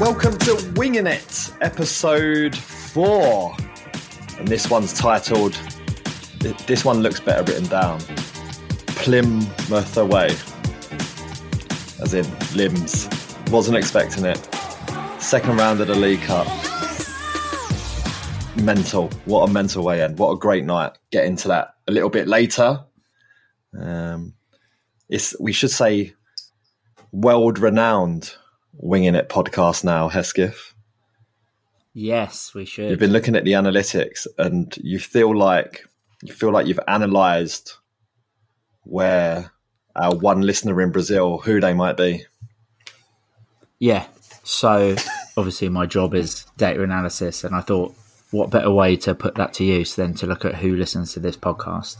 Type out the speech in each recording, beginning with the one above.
Welcome to Winging It, episode four. And this one's titled, this one looks better written down Plymouth Away. As in limbs. Wasn't expecting it. Second round of the League Cup. Mental. What a mental way in. What a great night. Get into that a little bit later. Um, it's we should say world renowned winging it podcast now, Hesketh. Yes, we should. You've been looking at the analytics, and you feel like you feel like you've analysed where our one listener in Brazil, who they might be. Yeah. So obviously, my job is data analysis, and I thought, what better way to put that to use than to look at who listens to this podcast?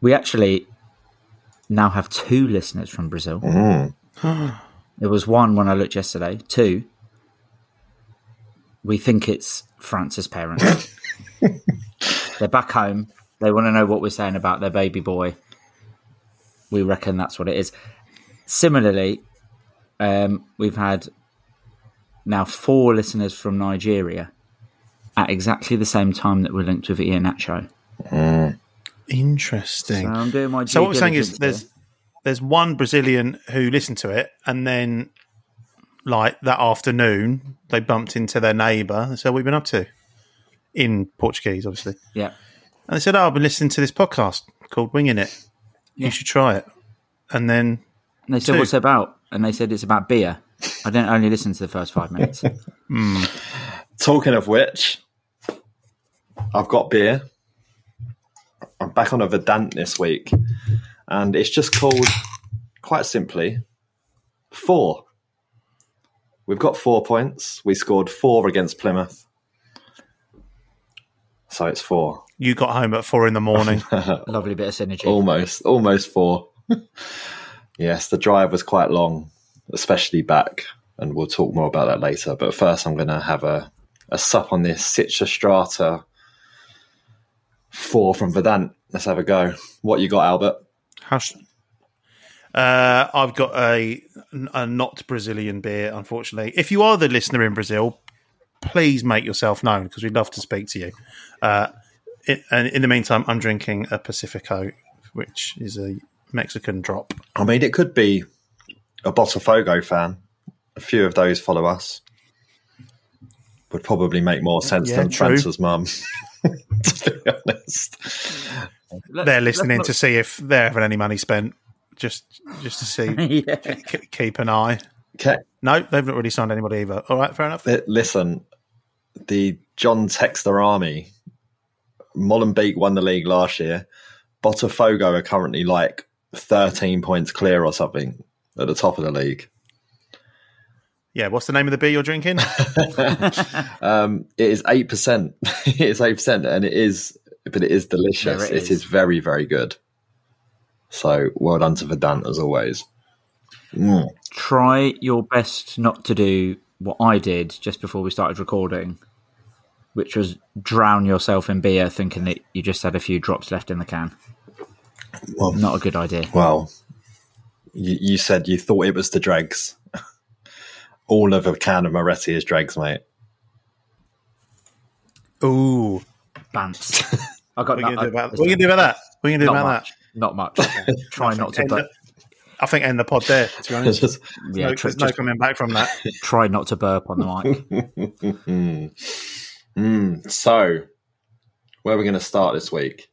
We actually now have two listeners from Brazil. Mm. There was one when I looked yesterday. Two. We think it's França's parents. They're back home. They want to know what we're saying about their baby boy. We reckon that's what it is. Similarly, um, we've had now four listeners from Nigeria at exactly the same time that we're linked with Iheanacho. Mm. Interesting. So I'm doing my. So what we're saying is there's diligence there's one Brazilian who listened to it, and then like that afternoon they bumped into their neighbour. They said, "What have been up to?" In Portuguese, obviously. Yeah. and they said, "Oh, I've been listening to this podcast called Winging It. Yeah. You should try it." And then And they said, Two. "What's it about?" And they said, "It's about beer." I didn't only listen to the first five minutes. Hmm. Talking of which, I've got beer. I'm back on a Verdant this week, and it's just called, quite simply, four. We've got four points. We scored four against Plymouth. So it's four. you got home at four in the morning. Lovely bit of synergy. Almost, almost four. yes, the drive was quite long, especially back, and we'll talk more about that later. But first, I'm going to have a, a sup on this Citra Strata four from Verdant. Let's have a go. What you got, Albert? How? Uh, I've got a, a not Brazilian beer, unfortunately. If you are the listener in Brazil, please make yourself known because we'd love to speak to you. Uh, it, and in the meantime, I'm drinking a Pacifico, which is a Mexican drop. I mean, it could be a Botafogo fan. A few of those follow us. Would probably make more sense Yeah, than true. França's mum. to be honest. Let's- They're listening to see if they're having any money spent, just just to see, yeah. k- keep an eye. Okay. No, they've not really signed anybody either. All right, fair enough. Listen, the John Textor Army, Molenbeek won the league last year. Botafogo are currently like 13 points clear or something at the top of the league. Yeah, what's the name of the beer you're drinking? Um, it is 8%. it is 8%, and it is, but it is delicious. There it it is. is very, very good. So well done to Verdant as always. Mm. Try your best not to do what I did just before we started recording, which was drown yourself in beer, thinking that you just had a few drops left in the can. Well, Not a good idea. Well, you, you said you thought it was the dregs. All of a can of Moretti is dregs, mate. Ooh, Bants. I got what are no, you gonna do I- about? What are you gonna do about that? What are you gonna do not about much. Not much. Try not to, End bur- the- I think end the pod there. To be honest, Just- yeah, no, tr- there's no coming back from that. try not to burp on the mic. Mm. So, where are we going to start this week?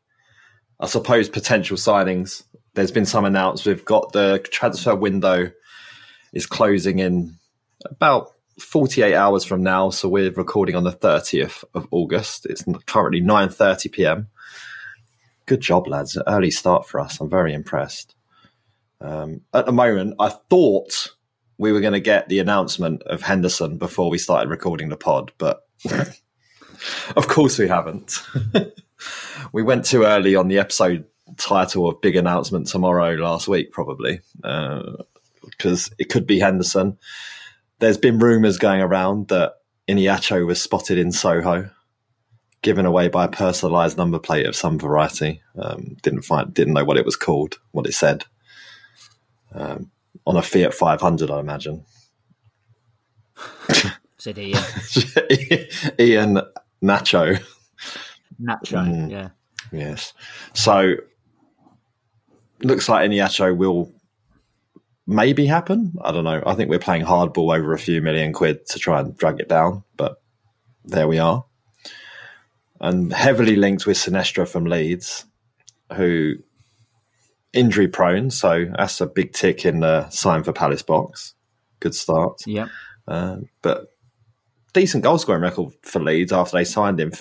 I suppose potential signings. There's been some announced. We've got the transfer window is closing in about 48 hours from now. So we're recording on the 30th of August. It's currently 9:30 p.m. Good job, lads. Early start for us. I'm very impressed. Um, at the moment, I thought we were going to get the announcement of Henderson before we started recording the pod, but of course we haven't. we went too early on the episode title of Big Announcement Tomorrow last week, probably, because it could be Henderson. There's been rumours going around that Iheanacho was spotted in Soho, given away by a personalised number plate of some variety. Um, didn't find, didn't know what it was called, what it said. Um, on a Fiat 500, I imagine. Said Ian. Ian Nacho. Nacho, Mm. yeah. Yes. So looks like Iheanacho will maybe happen. I don't know. I think we're playing hardball over a few million quid to try and drag it down, but there we are. And heavily linked with Sinestra from Leeds, who injury prone, so that's a big tick in the sign for Palace box. Good start. Yeah. Uh, but decent goal scoring record for Leeds after they signed him.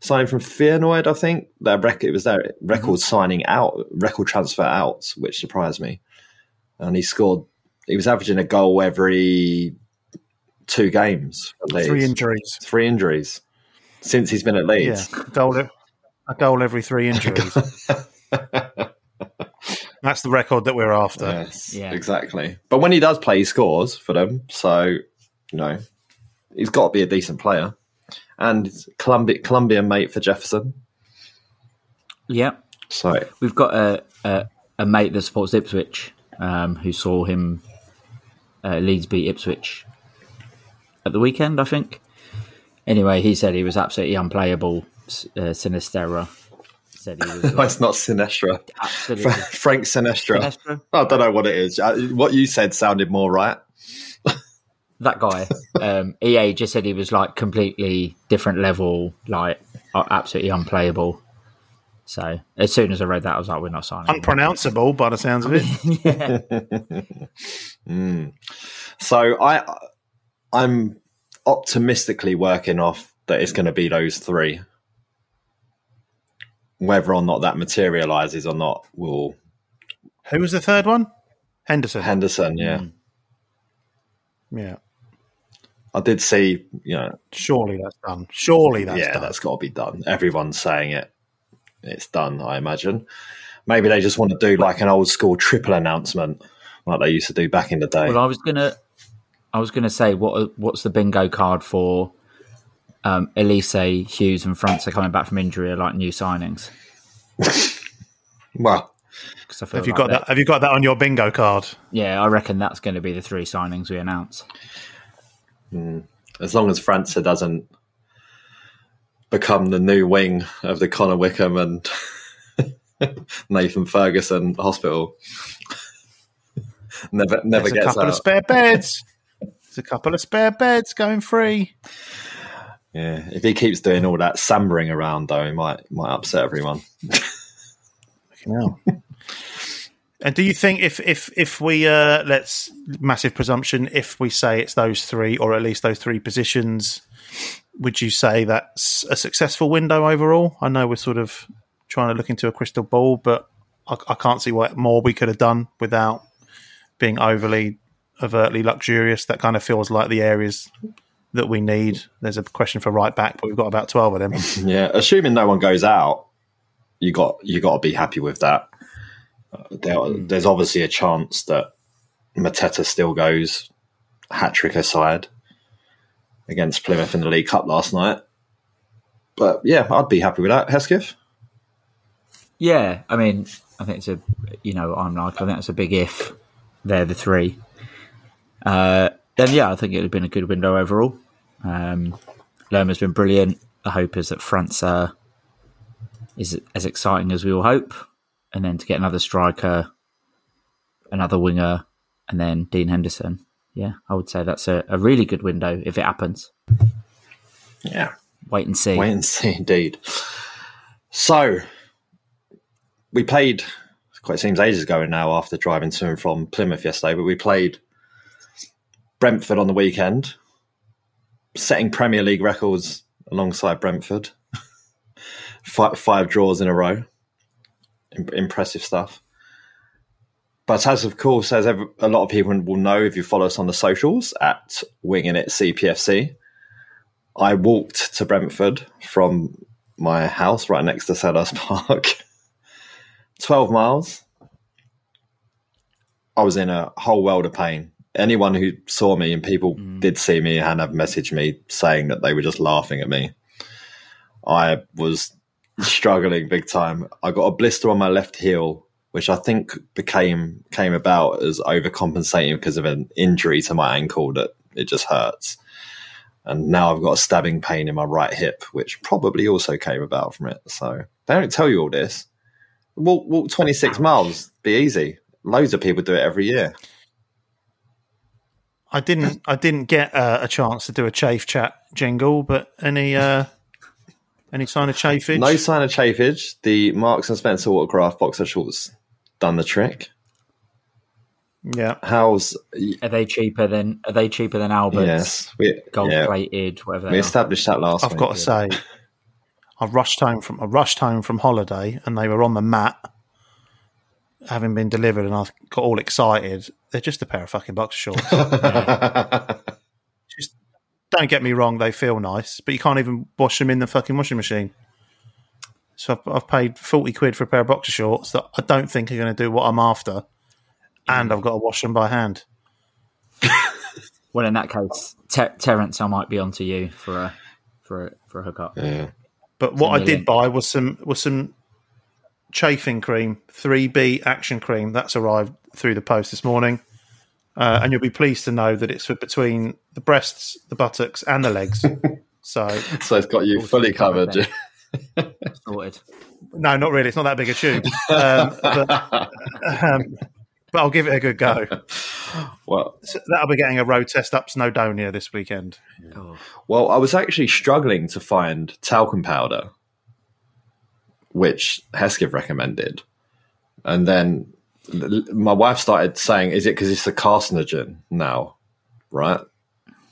Signed from Feyenoord, I think. Their record it was their record signing out, record transfer out, which surprised me. And he scored. He was averaging a goal every two games. For Leeds. Three injuries. Three injuries since he's been at Leeds. Yeah, Leeds. a goal, a goal every three injuries. That's the record that we're after. Yes, Yeah. exactly. But when he does play, he scores for them. So, you know, he's got to be a decent player. And he's Columbia, Colombian mate for Jefferson. Yep. So, We've got a, a, a mate that supports Ipswich um, who saw him uh, Leeds beat Ipswich at the weekend, I think. Anyway, he said he was absolutely unplayable. Uh, Sinisterra said he was no, like, it's not Sinestra. absolutely. Frank Sinestra. Sinestro? I don't know what it is. Uh, What you said sounded more right. that guy. Um, EA just said he was like completely different level, like absolutely unplayable. So as soon as I read that, I was like, "We're not signing." him. Unpronounceable by the sounds of it. Hmm. So I, I'm optimistically working off that it's going to be those three. Whether or not that materializes or not, will Who was the third one? Henderson. Henderson. Yeah, hmm. yeah. I did see. You know, Surely that's done. Surely that's yeah, done. that's got to be done. Everyone's saying it. It's done. I imagine. Maybe they just want to do like an old school triple announcement, like they used to do back in the day. Well, I was gonna, I was gonna say what what's the bingo card for? Um, Elise, Hughes, and França are coming back from injury are like new signings. well, 'Cause I feel Have you got that? Have you got that on your bingo card? Yeah, I reckon that's going to be the three signings we announce. as long as França doesn't become the new wing of the Connor Wickham and Nathan Ferguson hospital, never never There's a couple out. of spare beds. There's a couple of spare beds going free. yeah, if he keeps doing all that sambering around, though, he might might upset everyone. And do you think if if if we uh, let's massive presumption if we say it's those three or at least those three positions, would you say that's a successful window overall? I know we're sort of trying to look into a crystal ball, but I, I can't see what more we could have done without being overly overtly luxurious. That kind of feels like the areas that we need. There's a question for right back, but we've got about twelve of them. Yeah, assuming no one goes out, you got you got to be happy with that. There, there's obviously a chance that Mateta still goes hat trick aside against Plymouth in the League Cup last night. But yeah, I'd be happy with that. Hesketh? Yeah, I mean, I think it's a, you know, I'm like, I think that's a big if. They're the three. Uh, then yeah, I think it would have been a good window overall. Um, Lerma's been brilliant. The hope is that França uh, is as exciting as we all hope, and then to get another striker, another winger, and then Dean Henderson. Yeah, I would say that's a, a really good window if it happens. Yeah. Wait and see. Wait and see, indeed. So, we played, quite seems ages ago now after driving to and from Plymouth yesterday, but we played Brentford on the weekend, setting Premier League records alongside Brentford. five, five draws in a row. Impressive stuff. But as of course, as ever, a lot of people will know if you follow us on the socials at Winging It CPFC, I walked to Brentford from my house right next to Selhurst Park. 12 miles. I was in a whole world of pain. Anyone who saw me, and people mm. did see me and have messaged me saying that they were just laughing at me. I was struggling big time. I got a blister on my left heel, which I think became came about as overcompensating because of an injury to my ankle that it just hurts. And now I've got a stabbing pain in my right hip, which probably also came about from it. So they don't tell you all this. Walk, walk 26 miles, be easy. Loads of people do it every year. I didn't. I didn't get uh, a chance to do a chafe chat jingle, but any uh, any sign of chafage? No sign of chafage. The Marks and Spencer watercraft boxer shorts done the trick. Yeah. How's Are they cheaper than Are they cheaper than Albert's? yes? We, Gold yeah, plated, whatever. we They are. established that last. I've week. got to say, I rushed home from I rushed home from holiday, and they were on the mat, having been delivered, and I got all excited. They're just a pair of fucking boxer shorts. just don't get me wrong; they feel nice, but you can't even wash them in the fucking washing machine. So I've, I've paid forty quid for a pair of boxer shorts that I don't think are going to do what I'm after, and I've got to wash them by hand. Well, in that case, Ter- Terence, I might be onto you for a for a, for a hookup. yeah. But what I did buy was some was some chafing cream, three B action cream. That's arrived through the post this morning, uh, and you'll be pleased to know that it's for between the breasts, the buttocks, and the legs. so So it's got you fully covered covered. Sorted. no, not really. It's not that big a tube, um, but um, but I'll give it a good go. well, So that'll be getting a road test up Snowdonia this weekend. Oh, well, I was actually struggling to find talcum powder, which Hesketh recommended, and then my wife started saying, "Is it because it's a carcinogen now, right?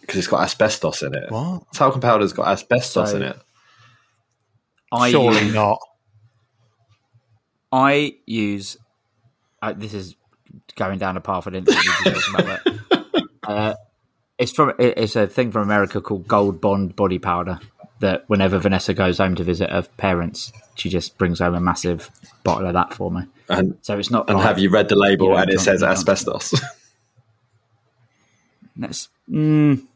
Because it's got asbestos in it. What? Talcum powder's got asbestos So- in it. I Surely use, not. I use. Uh, this is going down a path I didn't think we'd be talking about. But, uh, it's from it- it's a thing from America called Gold Bond body powder. That whenever Vanessa goes home to visit her parents, she just brings home a massive bottle of that for me. And So it's not. and like- have you read the label you know, and it says asbestos? That's, mm,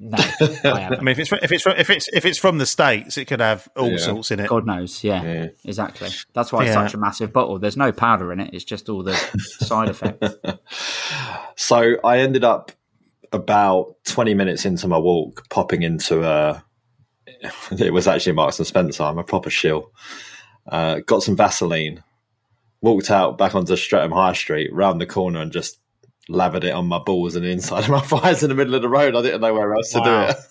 no, I I haven't. mean, if it's if it's if it's if it's from the states, it could have all Yeah. sorts in it. God knows, yeah, Yeah. exactly. That's why it's Yeah. such a massive bottle. There's no powder in it. It's just all the side effects. So I ended up about 20 minutes into my walk, popping into a. It was actually Marks and Spencer. I'm a proper shill. Uh, got some Vaseline, walked out back onto Streatham High Street, round the corner, and just lathered it on my balls and the inside of my thighs in the middle of the road. I didn't know where else to do it.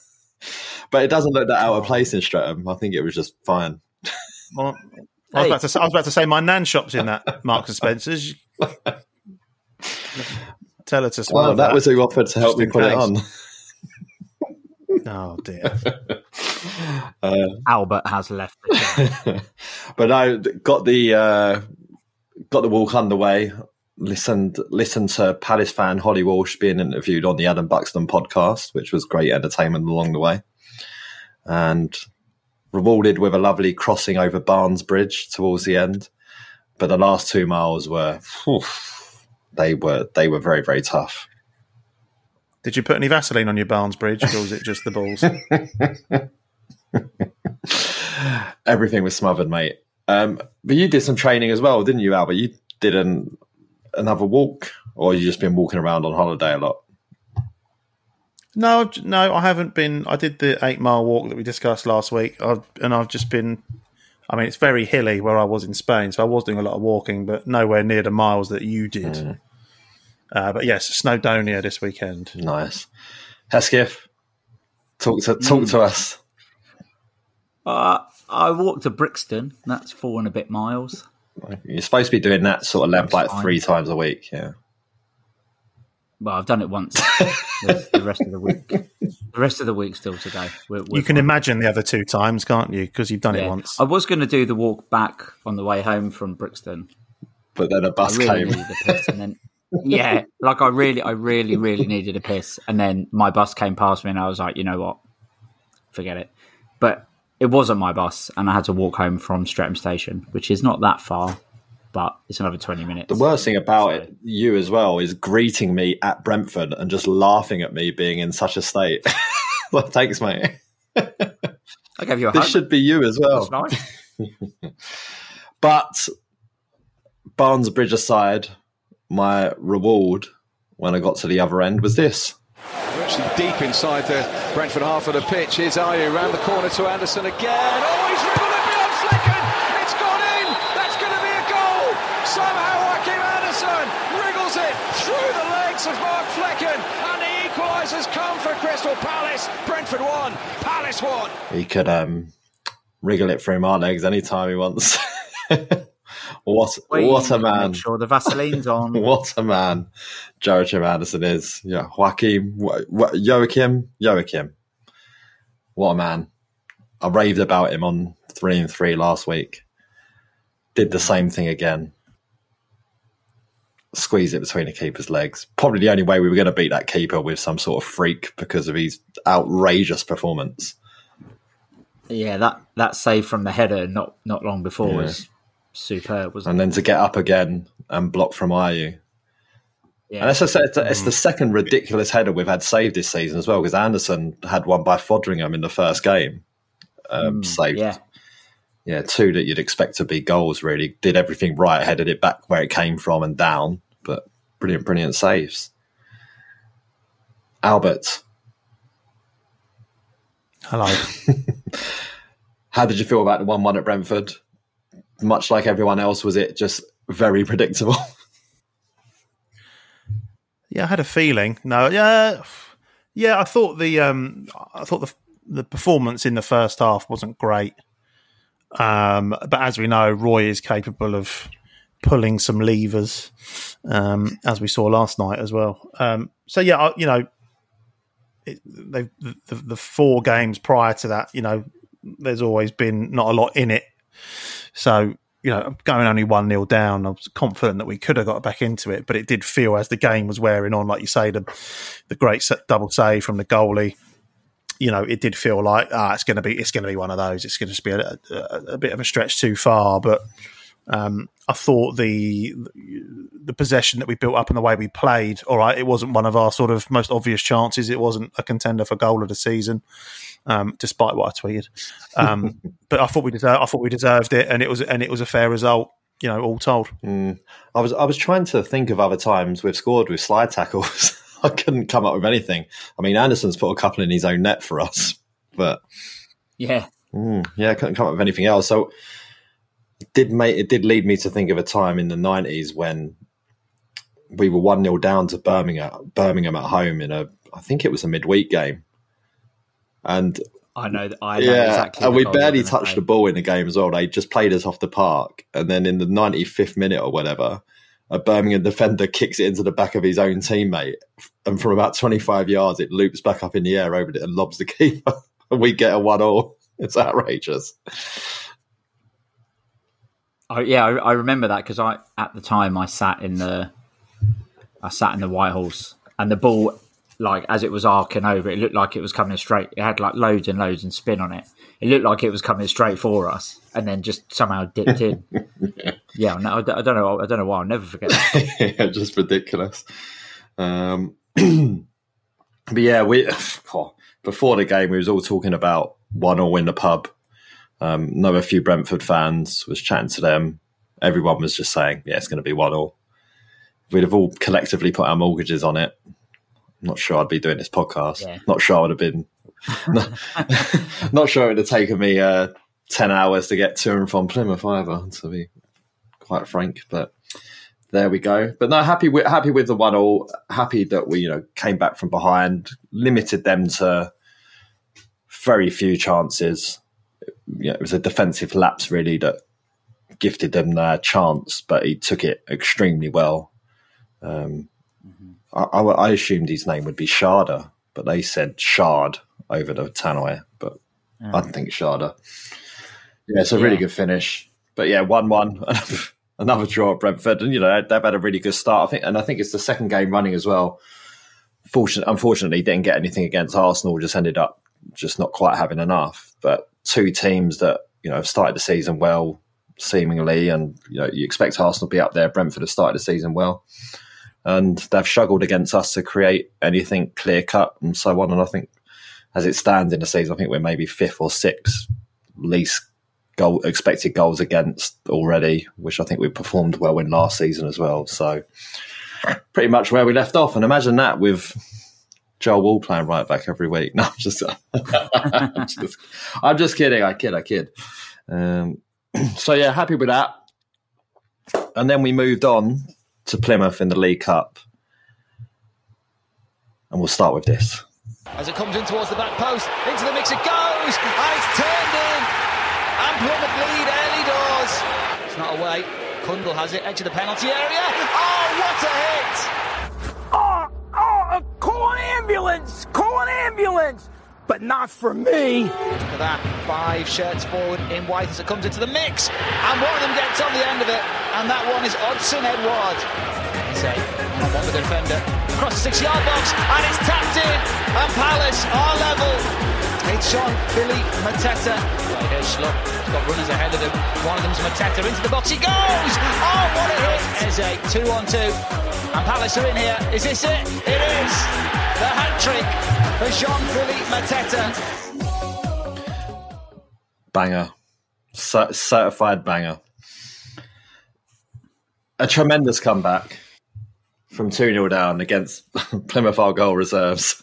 But it doesn't look that out of place in Streatham. I think it was just fine. Well, I was, Hey. about to say, I was about to say my nan shops in that Marks and Spencer's. Tell her to swallow Well, that was who offered to help Just me in put it on. Oh dear. Uh, Albert has left. The but I got the uh, got the walk underway. Listened listened to Palace fan Holly Walsh being interviewed on the Adam Buxton podcast, which was great entertainment along the way, and rewarded with a lovely crossing over Barnes Bridge towards the end. But the last two miles were they were they were very very tough. Did you put any Vaseline on your Barnes Bridge, or was it just the balls? Everything was smothered, mate. Um, but you did some training as well, didn't you, Albert? You did an, another walk, or you just been walking around on holiday a lot? no, no, I haven't been. I did the eight mile walk that we discussed last week, I've, and I've just been. I mean, it's very hilly where I was in Spain, so I was doing a lot of walking, but nowhere near the miles that you did. Uh, but yes, Snowdonia this weekend. Nice. Hesketh, talk to talk to us. uh, I walked to Brixton. That's four and a bit miles. You're supposed to be doing that sort of length like fine. three times a week. Yeah. Well, I've done it once. The rest of the week. The rest of the week still to go. We're, we're You can fine. imagine the other two times, can't you? Because you've done it once. I was going to do the walk back on the way home from Brixton. But then a bus really came. needed a piss, and then yeah, like I really, I really, really needed a piss, and then my bus came past me, and I was like, you know what, forget it. But it wasn't my bus, and I had to walk home from Streatham Station, which is not that far, but it's another twenty minutes. The worst thing about it, you as well, is greeting me at Brentford and just laughing at me being in such a state. well, thanks, mate. I gave you a This hug. should be you as well. Nice. But Barnes Bridge aside, my reward when I got to the other end was this. Virtually deep inside the Brentford half of the pitch. Here's Ayew round the corner to Andersen again. Oh, he's wriggled it beyond Flekken. It's gone in. That's going to be a goal. Somehow Joachim Andersen wriggles it through the legs of Mark Flekken, and the equalisers come for Crystal Palace. Brentford won. Palace won. He could um, wriggle it through my legs anytime he wants. what what a man! Make sure the Vaseline's on. What a man Joachim Andersen is. Yeah, Wa- Joachim, Joachim. What a man. I raved about him on 3 and 3 last week. Did the same thing again. Squeeze it between the keeper's legs. Probably the only way we were going to beat that keeper with some sort of freak because of his outrageous performance. Yeah, that that save from the header not not long before Yeah. was superb, wasn't And then to get up again and block from Ayew. Yeah. And as I said, it's, it's the second ridiculous header we've had saved this season as well, because Andersen had one by Foderingham in the first game um, saved. yeah. Yeah, two that you'd expect to be goals, really. Did everything right, headed it back where it came from and down, but brilliant, brilliant saves. Albert, Hello. how did you feel about the 1 1 at Brentford? Much like everyone else, was it just very predictable? Yeah, I had a feeling. No, yeah, yeah. I thought the um, I thought the the performance in the first half wasn't great. Um, but as we know, Roy is capable of pulling some levers, um, as we saw last night as well. Um, so yeah, I, you know, it, the, the, the four games prior to that, you know, there's always been not a lot in it. So you know, going only one 0 down, I was confident that we could have got back into it, but it did feel as the game was wearing on, like you say, the the great double save from the goalie. You know, it did feel like ah, it's going to be it's going to be one of those. It's going to just be a, a, a bit of a stretch too far, but um, I thought the the possession that we built up and the way we played, all right, it wasn't one of our sort of most obvious chances. It wasn't a contender for goal of the season, um, despite what I tweeted. Um, but I thought we deserved. I thought we deserved it, and it was and it was a fair result. You know, all told. I was I was trying to think of other times we've scored with slide tackles. I couldn't come up with anything. I mean, Andersen's put a couple in his own net for us, but Yeah. mm, yeah, I couldn't come up with anything else. So it did make it did lead me to think of a time in the nineties when we were one 0 down to Birmingham Birmingham at home in a I think it was a midweek game, and I know that I know yeah, exactly. and we barely touched the ball in the game as well. They just played us off the park, and then in the 95th minute or whatever, a Birmingham defender kicks it into the back of his own teammate, and from about 25 yards, it loops back up in the air over it and lobs the keeper, and we get a one-all. It's outrageous. Oh, yeah, I, I remember that because I at the time I sat in the I sat in the White Horse and the ball, like as it was arcing over, it looked like it was coming straight. It had like loads and loads and spin on it. It looked like it was coming straight for us, and then just somehow dipped in. yeah, no, I, don't- I don't know. I don't know why. I'll never forget. That. yeah, just ridiculous. Um, but yeah, we oh, before the game we was all talking about one or in the pub. Um, know a few Brentford fans was chatting to them. Everyone was just saying, "Yeah, it's going to be one all." We'd have all collectively put our mortgages on it. I'm not sure I'd be doing this podcast. Yeah. Not sure I would have been. not sure it would have taken me uh, ten hours to get to and from Plymouth either. To be quite frank, but there we go. But no, happy with happy with the one all. Happy that we you know came back from behind, limited them to very few chances. Yeah, it was a defensive lapse really that gifted them their chance, but he took it extremely well. Um, I, I, I assumed his name would be Sharda, but they said Shard over the Tannoy, but I don't think Sharda. Yeah, it's a really good finish. But yeah, one-one, another draw at Brentford, and you know they've had a really good start. I think, and I think it's the second game running as well. Fortunate, unfortunately, didn't get anything against Arsenal. Just ended up just not quite having enough. But two teams that you know have started the season well, seemingly, and you know you expect Arsenal to be up there. Brentford have started the season well, and they've struggled against us to create anything clear cut and so on. And I think, as it stands in the season, I think we're maybe fifth or sixth least goal expected goals against already, which I think we performed well in last season as well. So pretty much where we left off. And imagine that with Joel Ward playing right back every week. No, I'm just, I'm just, I'm just kidding. I kid, I kid. Um, so yeah, happy with that. And then we moved on to Plymouth in the League Cup, and we'll start with this. As it comes in towards the back post, into the mix it goes, and it's turned in. And Plymouth lead early doors. It's not away. Kundal has it, edge of the penalty area. Oh, what a hit! Call an ambulance! Call an ambulance! But not for me. Look at that. Five shirts forward in white as it comes into the mix. And one of them gets on the end of it. And that one is Odsonne Edouard. Say, on one with the defender. Across the six yard box. And it's tapped in. And Palace are level. It's Jean Philippe Mateta. Here's Schlupp. He's got runners ahead of him. One of them's Mateta. Into the box he goes. Oh, what a hit. Eze, two on two. And Palace are in here. Is this it? It is. The hat trick for Jean Philippe Mateta. Banger, C- certified banger. A tremendous comeback from 2 0 down against Plymouth Argyle reserves.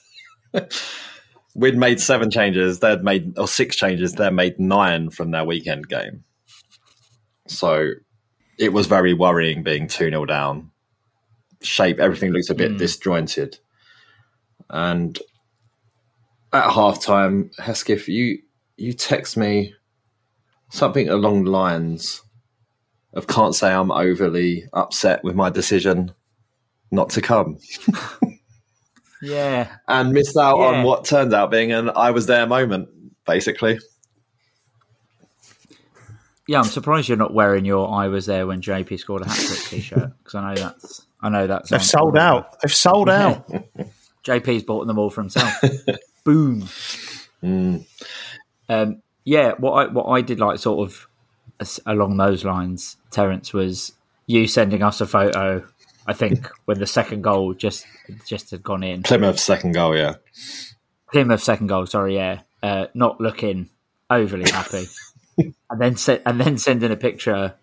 We'd made seven changes, they'd made, or six changes, they made nine from their weekend game. So it was very worrying being 2 0 down. Shape, everything looks a bit hmm. disjointed. And at half time, Hesketh, you you text me something along the lines of can't say I'm overly upset with my decision not to come Yeah. and missed out Yeah. on what turned out being an I was there moment, basically. Yeah, I'm surprised you're not wearing your "I was there when JP scored a hat trick" t-shirt because I know that's I know that's They've on- sold out. They've sold out. JP's bought them all for himself. Boom. Um, yeah, what I what I did like sort of as- along those lines, Terence was you sending us a photo. I think when the second goal just just had gone in, Plymouth's second goal, yeah. Plymouth second goal. Sorry, yeah, uh, not looking overly happy, and then se- and then sending a picture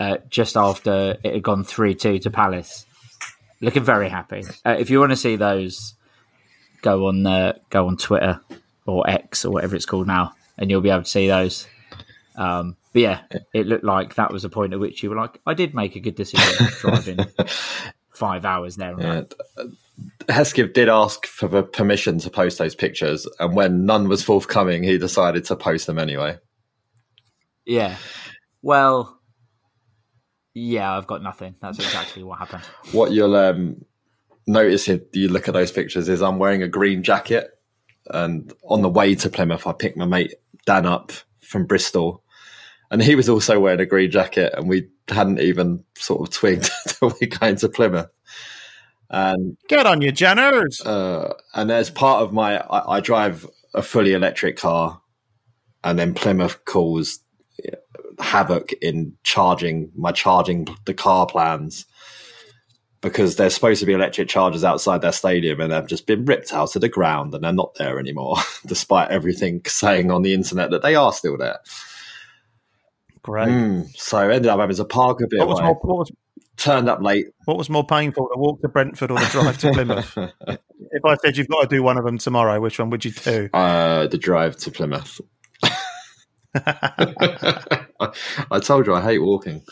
uh, just after it had gone three two to Palace, looking very happy. Uh, if you want to see those, go on uh, go on Twitter or X or whatever it's called now, and you'll be able to see those. Um, but yeah, it looked like that was a point at which you were like, I did make a good decision driving five hours there. back." Hesketh did ask for the permission to post those pictures, and when none was forthcoming, he decided to post them anyway. Yeah. Well, yeah, I've got nothing. That's exactly what happened. What you'll um, notice if you look at those pictures is I'm wearing a green jacket, and on the way to Plymouth, I picked my mate Dan up from Bristol, and he was also wearing a green jacket, and we hadn't even sort of twigged till we going to Plymouth. And Get on your Jenners. uh, and as part of my, I, I drive a fully electric car, and then Plymouth calls havoc in charging my charging the car plans because there's supposed to be electric chargers outside their stadium and they've just been ripped out of the ground and they're not there anymore, despite everything saying on the internet that they are still there. Great. Mm, so I ended up having to park a bit What was, more, what, was, turned up late. what was more painful, the walk to Brentford or the drive to Plymouth? if I said you've got to do one of them tomorrow, which one would you do? Uh, the drive to Plymouth. I told you I hate walking.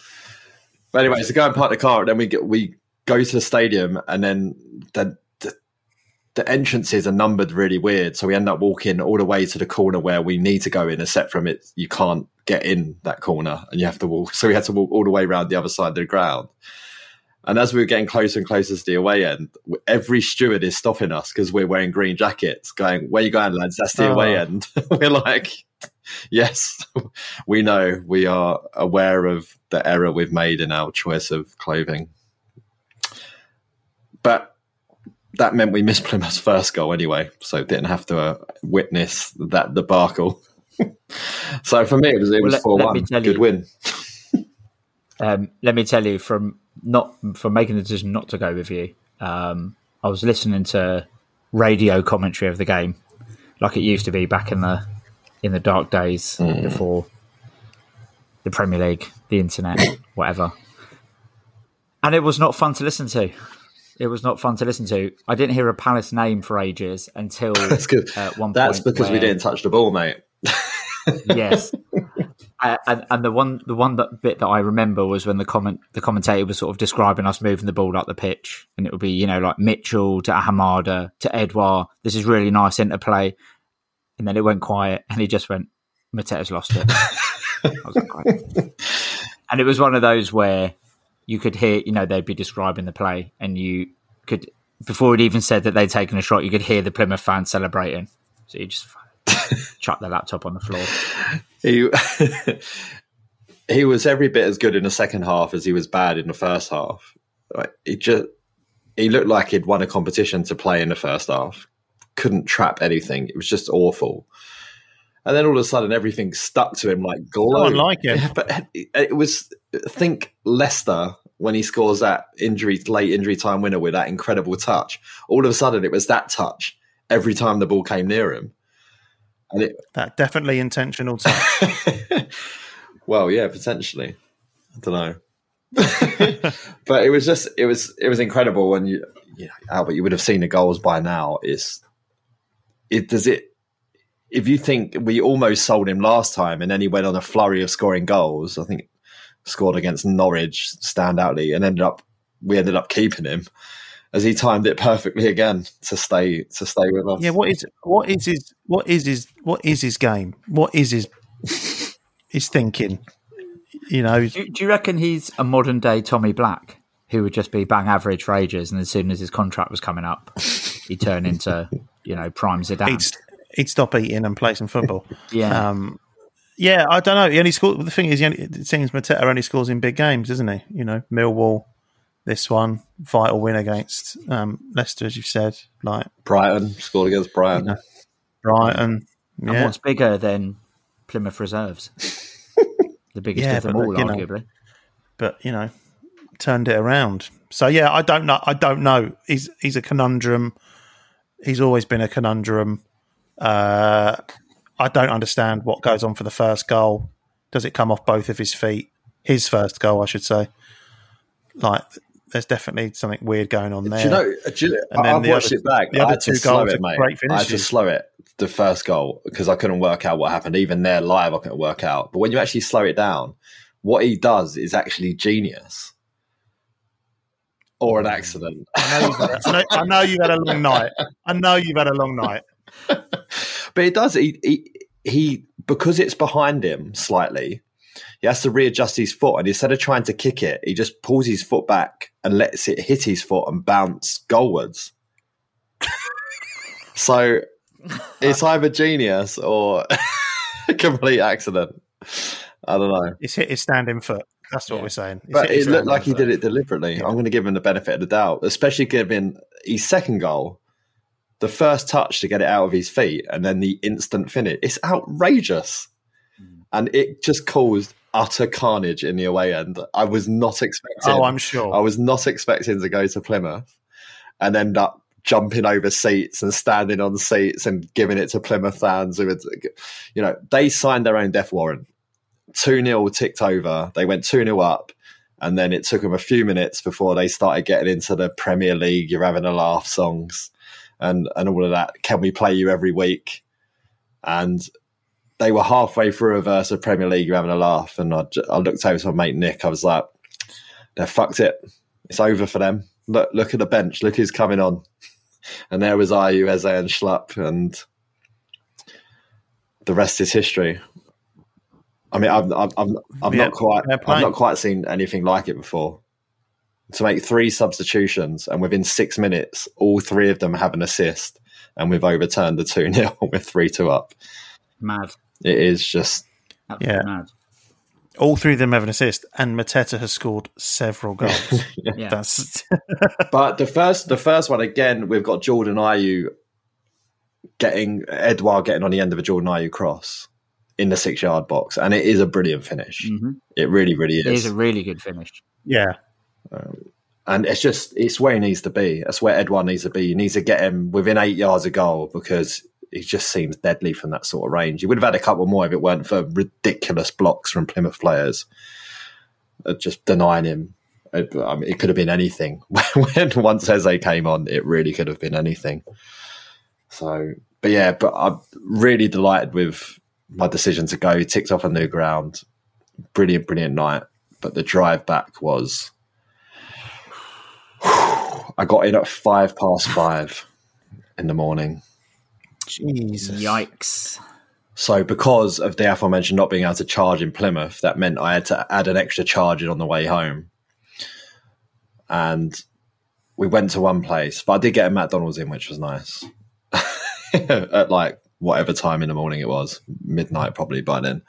But anyway, so go and park the car, and then we get we go to the stadium, and then the, the entrances are numbered really weird. So we end up walking all the way to the corner where we need to go in, except from it, you can't get in that corner, and you have to walk. So we had to walk all the way around the other side of the ground. And as we were getting closer and closer to the away end, every steward is stopping us because we're wearing green jackets, going, Where you going, lads? That's the away Oh. end. we're like, Yes, we know. We are aware of the error we've made in our choice of clothing. But that meant we missed Plymouth's first goal anyway, so didn't have to uh, witness that debacle. so for me, it was it was four let one. Good you- win. Um, let me tell you from not from making the decision not to go with you. Um, I was listening to radio commentary of the game, like it used to be back in the in the dark days before the Premier League, the internet, whatever. And it was not fun to listen to. It was not fun to listen to. I didn't hear a Palace name for ages until That's good. at one That's because we didn't touch the ball, mate. yes. Uh, and, and the one the one that bit that I remember was when the comment the commentator was sort of describing us moving the ball up the pitch, and it would be you know like Mitchell to Ahamada to Edouard. This is really nice interplay, and then it went quiet, and he just went, Mateta's lost it. I was like, and it was one of those where you could hear you know they'd be describing the play, and you could before it even said that they'd taken a shot, you could hear the Plymouth fans celebrating. So you just chuck the laptop on the floor. He he was every bit as good in the second half as he was bad in the first half. Like, he just he looked like he'd won a competition to play in the first half. Couldn't trap anything. It was just awful. And then all of a sudden, everything stuck to him like glue. So like it. But it, it was think Leicester when he scores that injury late injury time winner with that incredible touch. All of a sudden, it was that touch every time the ball came near him. And it, That definitely intentional touch. well, yeah, potentially. I don't know. but it was just it was it was incredible when you you know, Albert, you would have seen the goals by now. Is it does it if you think we almost sold him last time and then he went on a flurry of scoring goals, I think scored against Norwich standoutly and ended up we ended up keeping him as he timed it perfectly again to stay to stay with us. yeah, what is what is his what is his what is his game? What is his his thinking? You know, Do, do you reckon he's a modern day Tommy Black who would just be bang average for ages, and as soon as his contract was coming up, he'd turn into you know prime Zidane? He'd he'd stop eating and play some football. yeah, Um, yeah, I don't know. He only scored. The thing is, he only, it seems Mateta only scores in big games, doesn't he? You know, Millwall, this one, vital win against um, Leicester, as you've said, like Brighton scored against Brighton. Brighton. and Yeah, what's bigger than Plymouth reserves? the biggest Yeah, of them but, all, you know, arguably. but you know, turned it around. So yeah, I don't know. I don't know. He's he's a conundrum. He's always been a conundrum. Uh, I don't understand what goes on for the first goal. Does it come off both of his feet? His first goal, I should say. Like, there's definitely something weird going on there. Do you know? Do you, And then I've the watched other- it back. the I other two slow goals it, mate. great I had to slow it. The first goal because I couldn't work out what happened. Even there live, I couldn't work out. But when you actually slow it down, what he does is actually genius, or an accident. I know, you've had, I, know, I know you've had a long night. I know you've had a long night. But it does. He, he he because it's behind him slightly. He has to readjust his foot, and instead of trying to kick it, he just pulls his foot back and lets it hit his foot and bounce goalwards. so it's either genius or a complete accident. I don't know, It's hit his standing foot. That's what we're saying. It's but it looked like he foot. did it deliberately. I'm going to give him the benefit of the doubt, especially given his second goal, the first touch to get it out of his feet, and then the instant finish. It's outrageous, hmm. and it just caused utter carnage in the away end. I was not expecting. Oh, I'm sure. I was not expecting to go to Plymouth and end up jumping over seats and standing on seats and giving it to Plymouth fans who you know, they signed their own death warrant. 2 0 ticked over. They went 2 0 up. And then it took them a few minutes before they started getting into the Premier League, you're having a laugh songs and, and all of that. Can we play you every week? And they were halfway through a verse of Premier League, you're having a laugh. And I, I looked over to my mate Nick. I was like, they're fucked it. It's over for them. Look, look at the bench. Look who's coming on. And there was Ayew, Eze, and Schlupp, and the rest is history. I mean, I've, I've, I've, I've Yeah, not quite. I've not quite seen anything like it before. To make three substitutions, and within six minutes, all three of them have an assist, and we've overturned the two 0 with three two up. Mad. It is just Absolutely Yeah. mad. All three of them have an assist, and Mateta has scored several goals. Yeah. That's But the first, the first one again, we've got Jordan Ayew getting Edouard getting on the end of a Jordan Ayew cross in the six yard box, and it is a brilliant finish. Mhm. It really, really is. It is is. a really good finish. yeah. And it's just it's where he needs to be. That's where Edouard needs to be. He needs to get him within eight yards of goal because he just seems deadly from that sort of range. He would have had a couple more if it weren't for ridiculous blocks from Plymouth players, uh, just denying him it, I mean, it could have been anything. when once Eze came on, it really could have been anything. So, but yeah, but I'm really delighted with my decision to go. He Ticked off a new ground. Brilliant, brilliant night. But the drive back was. I got in at five past five in the morning. Jesus. Yikes. So, because of the aforementioned not being able to charge in Plymouth, that meant I had to add an extra charge in on the way home. And we went to one place, but I did get a McDonald's in, which was nice. At like whatever time in the morning it was, midnight probably by then.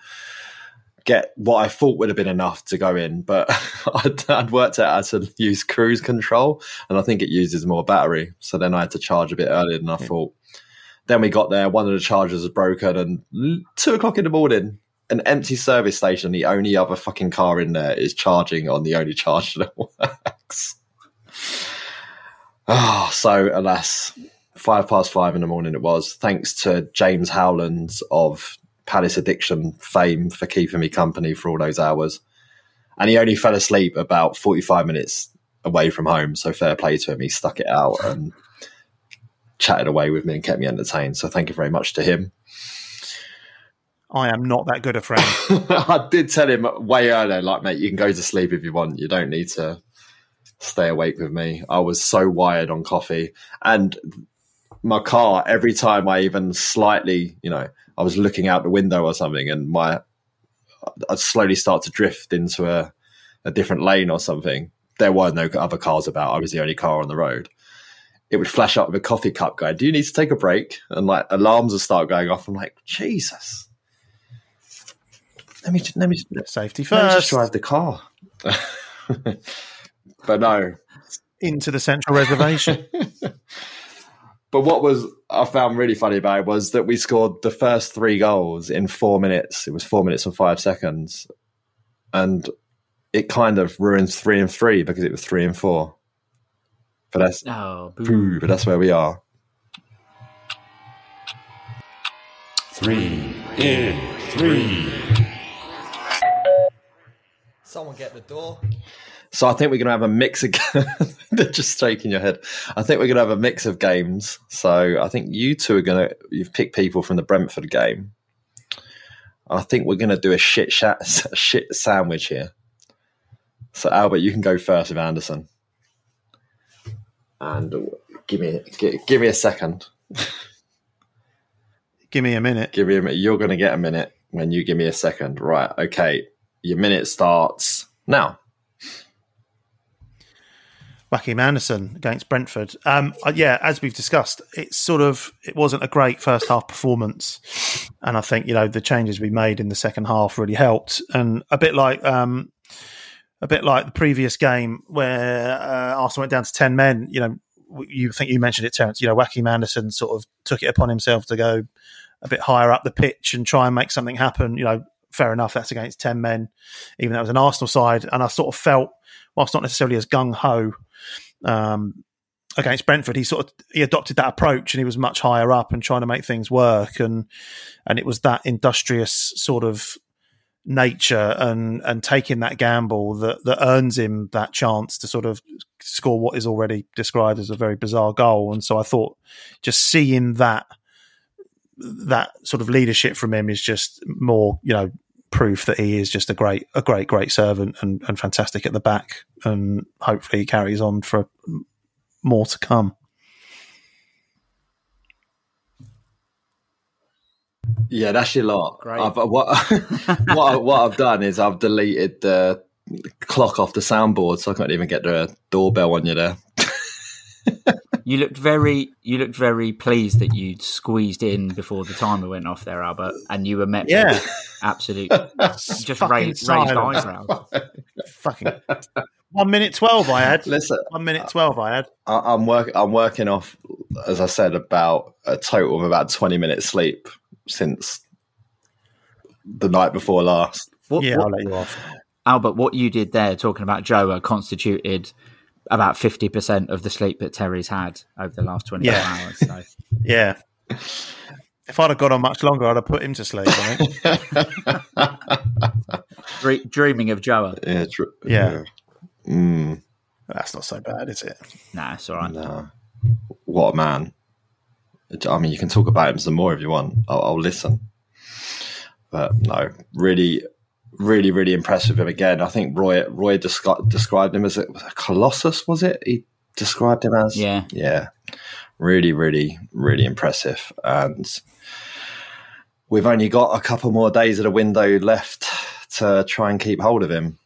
Get what I thought would have been enough to go in, but I'd, I'd worked out how to use cruise control, and I think it uses more battery. So then I had to charge a bit earlier than I thought. Then we got there, one of the chargers was broken, and two o'clock in the morning, an empty service station. The only other fucking car in there is charging on the only charger that works. Oh, so alas, five past five in the morning it was. Thanks to James Howland of Palace Addiction fame for keeping me company for all those hours. And he only fell asleep about 45 minutes away from home. So fair play to him. He stuck it out and chatted away with me and kept me entertained. So thank you very much to him. I am not that good a friend. I did tell him way earlier, like, mate, you can go to sleep if you want. You don't need to stay awake with me. I was so wired on coffee. And my car, every time I even slightly, you know, I was looking out the window or something and my, I'd slowly start to drift into a, a different lane or something. There were no other cars about. I was the only car on the road. It would flash up with a coffee cup going, Do you need to take a break? And like alarms would start going off. I'm like, Jesus. Let me, let me, Safety let me just first. drive the car. but no, Into the central reservation. But what was I found really funny about it was that we scored the first three goals in four minutes. It was four minutes and five seconds, and it kind of ruins three and three because it was three and four. But that's Oh, boo. Ooh, but that's where we are. Three in three. Someone get the door. So I think we're going to have a mix of. They're just shaking your head. I think we're going to have a mix of games. So I think you two are going to. You've picked people from the Brentford game. I think we're going to do a shit shat, shit sandwich here. So Albert, you can go first with Andersen. And give me give, give me a second. Give me a minute. Give me a minute. You're going to get a minute when you give me a second. Right. Okay. Your minute starts now. Joachim Andersen against Brentford. Um, yeah, as we've discussed, it's sort of it wasn't a great first half performance, and I think you know the changes we made in the second half really helped. And a bit like um, a bit like the previous game where uh, Arsenal went down to ten men. You know, you think you mentioned it, Terence. You know, Joachim Andersen sort of took it upon himself to go a bit higher up the pitch and try and make something happen. You know, fair enough, that's against ten men, even though it was an Arsenal side, and I sort of felt, whilst not necessarily as gung ho um, against Brentford, he sort of he adopted that approach and he was much higher up and trying to make things work and and it was that industrious sort of nature and and taking that gamble that that earns him that chance to sort of score what is already described as a very bizarre goal. And so I thought just seeing that that sort of leadership from him is just more, you know, proof that he is just a great, a great, great servant and, and fantastic at the back. And hopefully he carries on for more to come. Yeah, that's your lot. Great. I've, uh, what what, what I've done is I've deleted the clock off the soundboard, so I can't even get the doorbell on you there. You looked very, you looked very pleased that you'd squeezed in before the timer went off there, Albert, and you were met Yeah. with absolute, just Fucking raised, raised silence. eyebrows. Fucking one minute twelve. I had Listen, one minute twelve. I had. I, I'm work I'm working off, as I said, about a total of about twenty minutes sleep since the night before last. What, Yeah, what- I'll let you off. Albert, what you did there, talking about Joa, constituted about fifty percent of the sleep that Terry's had over the last twenty four Yeah. hours. So. Yeah. If I'd have gone on much longer, I'd have put him to sleep. I think. Dre- dreaming of Joa. Yeah, true. Yeah. Mm. That's not so bad, is it? Nah, it's all right. No. What a man. I mean, you can talk about him some more if you want. I'll, I'll listen. But no, really, really, really impressed with him again. I think Roy Roy descri- described him as a, a colossus, was it? He described him as Yeah. yeah, really, really, really impressive. And we've only got a couple more days of the window left to try and keep hold of him.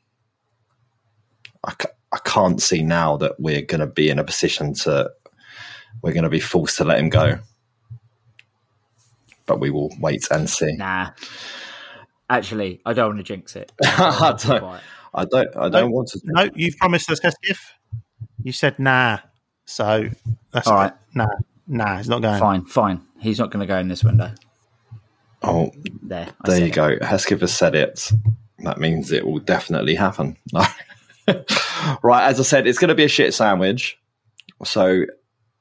I, ca- I can't see now that we're going to be in a position to we're going to be forced to let him go. But we will wait and see. Nah. Actually, I don't want to jinx it. I don't. I don't. I don't want to. No, you've promised us Hesketh. You said nah. So that's All right. Nah, nah, he's not going. Fine, fine. He's not going to go in this window. Oh, There. I there you it. go. Hesketh has said it. That means it will definitely happen. right, as I said, it's going to be a shit sandwich. So,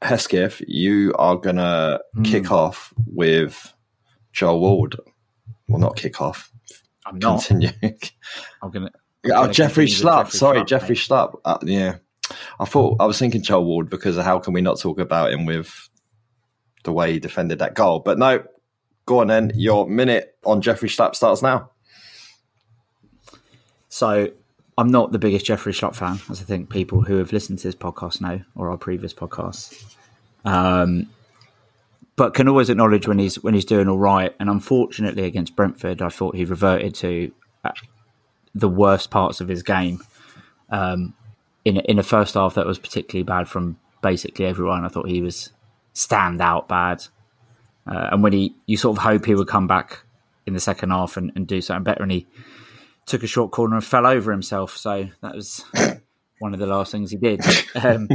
Hesketh, you are going to Hmm. kick off with Joel Ward. Well, not kick off. I'm not. Continue. I'm going to. oh, gonna Jeffrey Schlupp. Jeffrey Sorry, Schlupp, Jeffrey mate. Schlupp. Uh, yeah. I thought I was thinking Joel Ward because of how can we not talk about him with the way he defended that goal? But no, go on then. Your minute on Jeffrey Schlupp starts now. So I'm not the biggest Jeffrey Schlupp fan, as I think people who have listened to this podcast know, or our previous podcasts. Um, but can always acknowledge when he's when he's doing all right. And unfortunately, against Brentford, I thought he reverted to uh, the worst parts of his game. Um, in in the first half, that was particularly bad from basically everyone. I thought he was stand out bad. Uh, and when he, you sort of hope he would come back in the second half and, and do something better, and he took a short corner and fell over himself. So that was one of the last things he did. Um,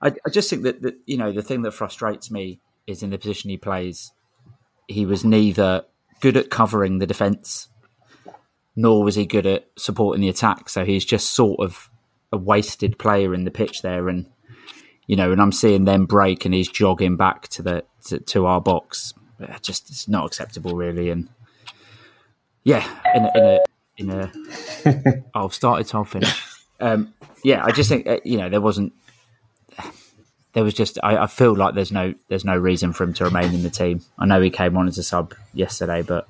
I, I just think that, that you know the thing that frustrates me is in the position he plays, he was neither good at covering the defence, nor was he good at supporting the attack. So he's just sort of a wasted player in the pitch there, and you know, and I'm seeing them break and he's jogging back to the to, to our box. Just it's not acceptable, really, and yeah, in a, in a in a I've started, so I'll finish. Um, yeah, I just think uh, you know there wasn't. There was just I, I feel like there's no there's no reason for him to remain in the team. I know he came on as a sub yesterday, but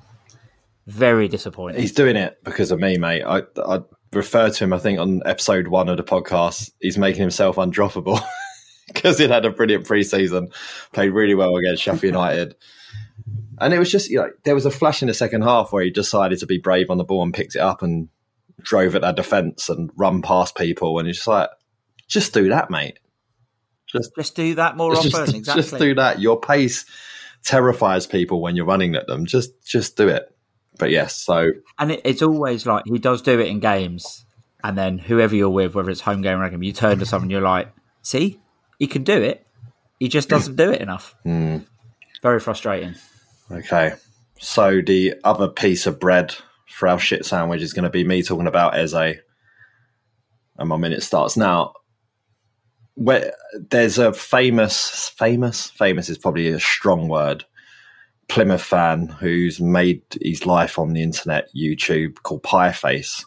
very disappointing. He's doing it because of me, mate. I, I referred to him, I think, on episode one of the podcast. He's making himself undroppable because he'd had a brilliant preseason, played really well against Sheffield United. And it was just, you know, there was a flash in the second half where he decided to be brave on the ball and picked it up and drove at their defence and run past people. And it's just like, just do that, mate. Just, just do that more just, often. exactly. just do that. Your pace terrifies people when you're running at them. Just, just do it. But yes, so And it, it's always like he does do it in games, and then whoever you're with, whether it's home game or game, you turn to someone, you're like, "See, he can do it. He just doesn't do it enough." Hmm. Very frustrating. Okay. So the other piece of bread for our shit sandwich is going to be me talking about Eze. And my minute starts now. Where there's a famous, famous, famous is probably a strong word. Plymouth fan who's made his life on the internet, YouTube, called Pieface.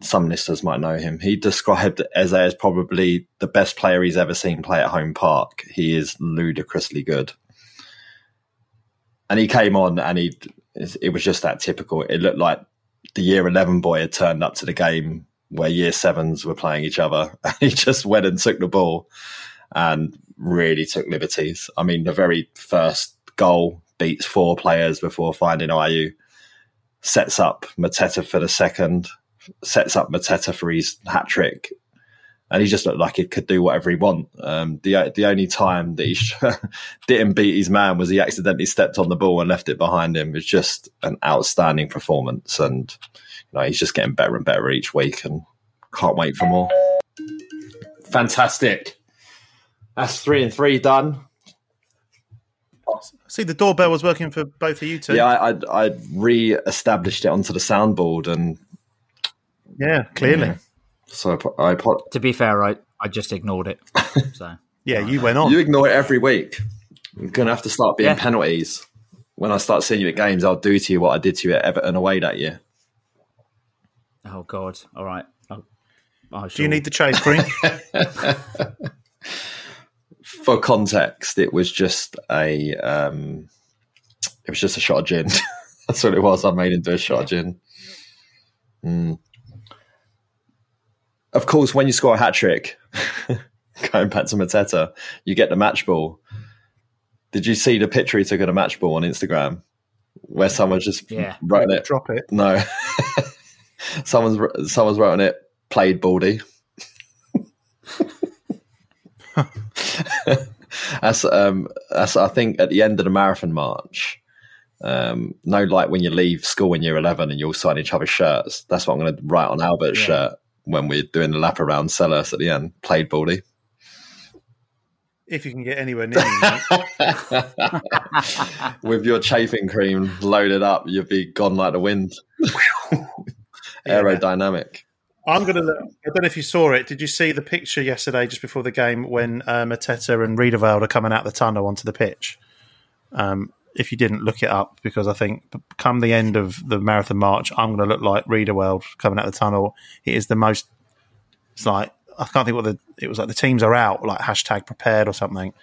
Some listeners might know him. He described Eze as probably the best player he's ever seen play at home park. He is ludicrously good and he came on and he it was just that typical it looked like the year 11 boy had turned up to the game where year sevens were playing each other he just went and took the ball and really took liberties i mean the very first goal beats four players before finding Ayew sets up mateta for the second sets up mateta for his hat trick and he just looked like he could do whatever he want. Um, the the only time that he didn't beat his man was he accidentally stepped on the ball and left it behind him. It's just an outstanding performance, and you know, he's just getting better and better each week, and can't wait for more. Fantastic. That's three and three done. See, the doorbell was working for both of you two. Yeah, I, I, I re-established it onto the soundboard, and Yeah, clearly. Yeah. so I, put- I put, To be fair, I I just ignored it. So Yeah, you went on. you ignore it every week. I'm gonna have to start being Yeah. penalties. When I start seeing you at games, I'll do to you what I did to you at Everton away that year. Oh god, all right. I'll, I Do you need the chase cream? For context, it was just a um, it was just a shot of gin. That's what it was. I made into a shot of gin. Mm. Of course, when you score a hat trick, going back to Mateta, you get the match ball. Did you see the picture he took of the match ball on Instagram, where someone's just Yeah. wrote it? Drop it. No, someone's someone's wrote on it. Played Baldy. that's um that's I think at the end of the marathon march. Um, no, like when you leave school in year eleven and you all sign each other's shirts. That's what I'm going to write on Albert's Yeah. shirt when we're doing the lap around Selhurst at the end. Played Baldy. If you can get anywhere near me. With your chafing cream loaded up, you'd be gone like the wind. Aerodynamic. I'm going to. I don't know if you saw it. Did you see the picture yesterday, just before the game, when uh, Mateta and Riedewald are coming out the tunnel onto the pitch? Um, if you didn't look it up, because I think come the end of the marathon march, I'm going to look like Riedewald coming out the tunnel. It is the most. It's like I can't think what the. It was like the teams are out, like hashtag prepared or something,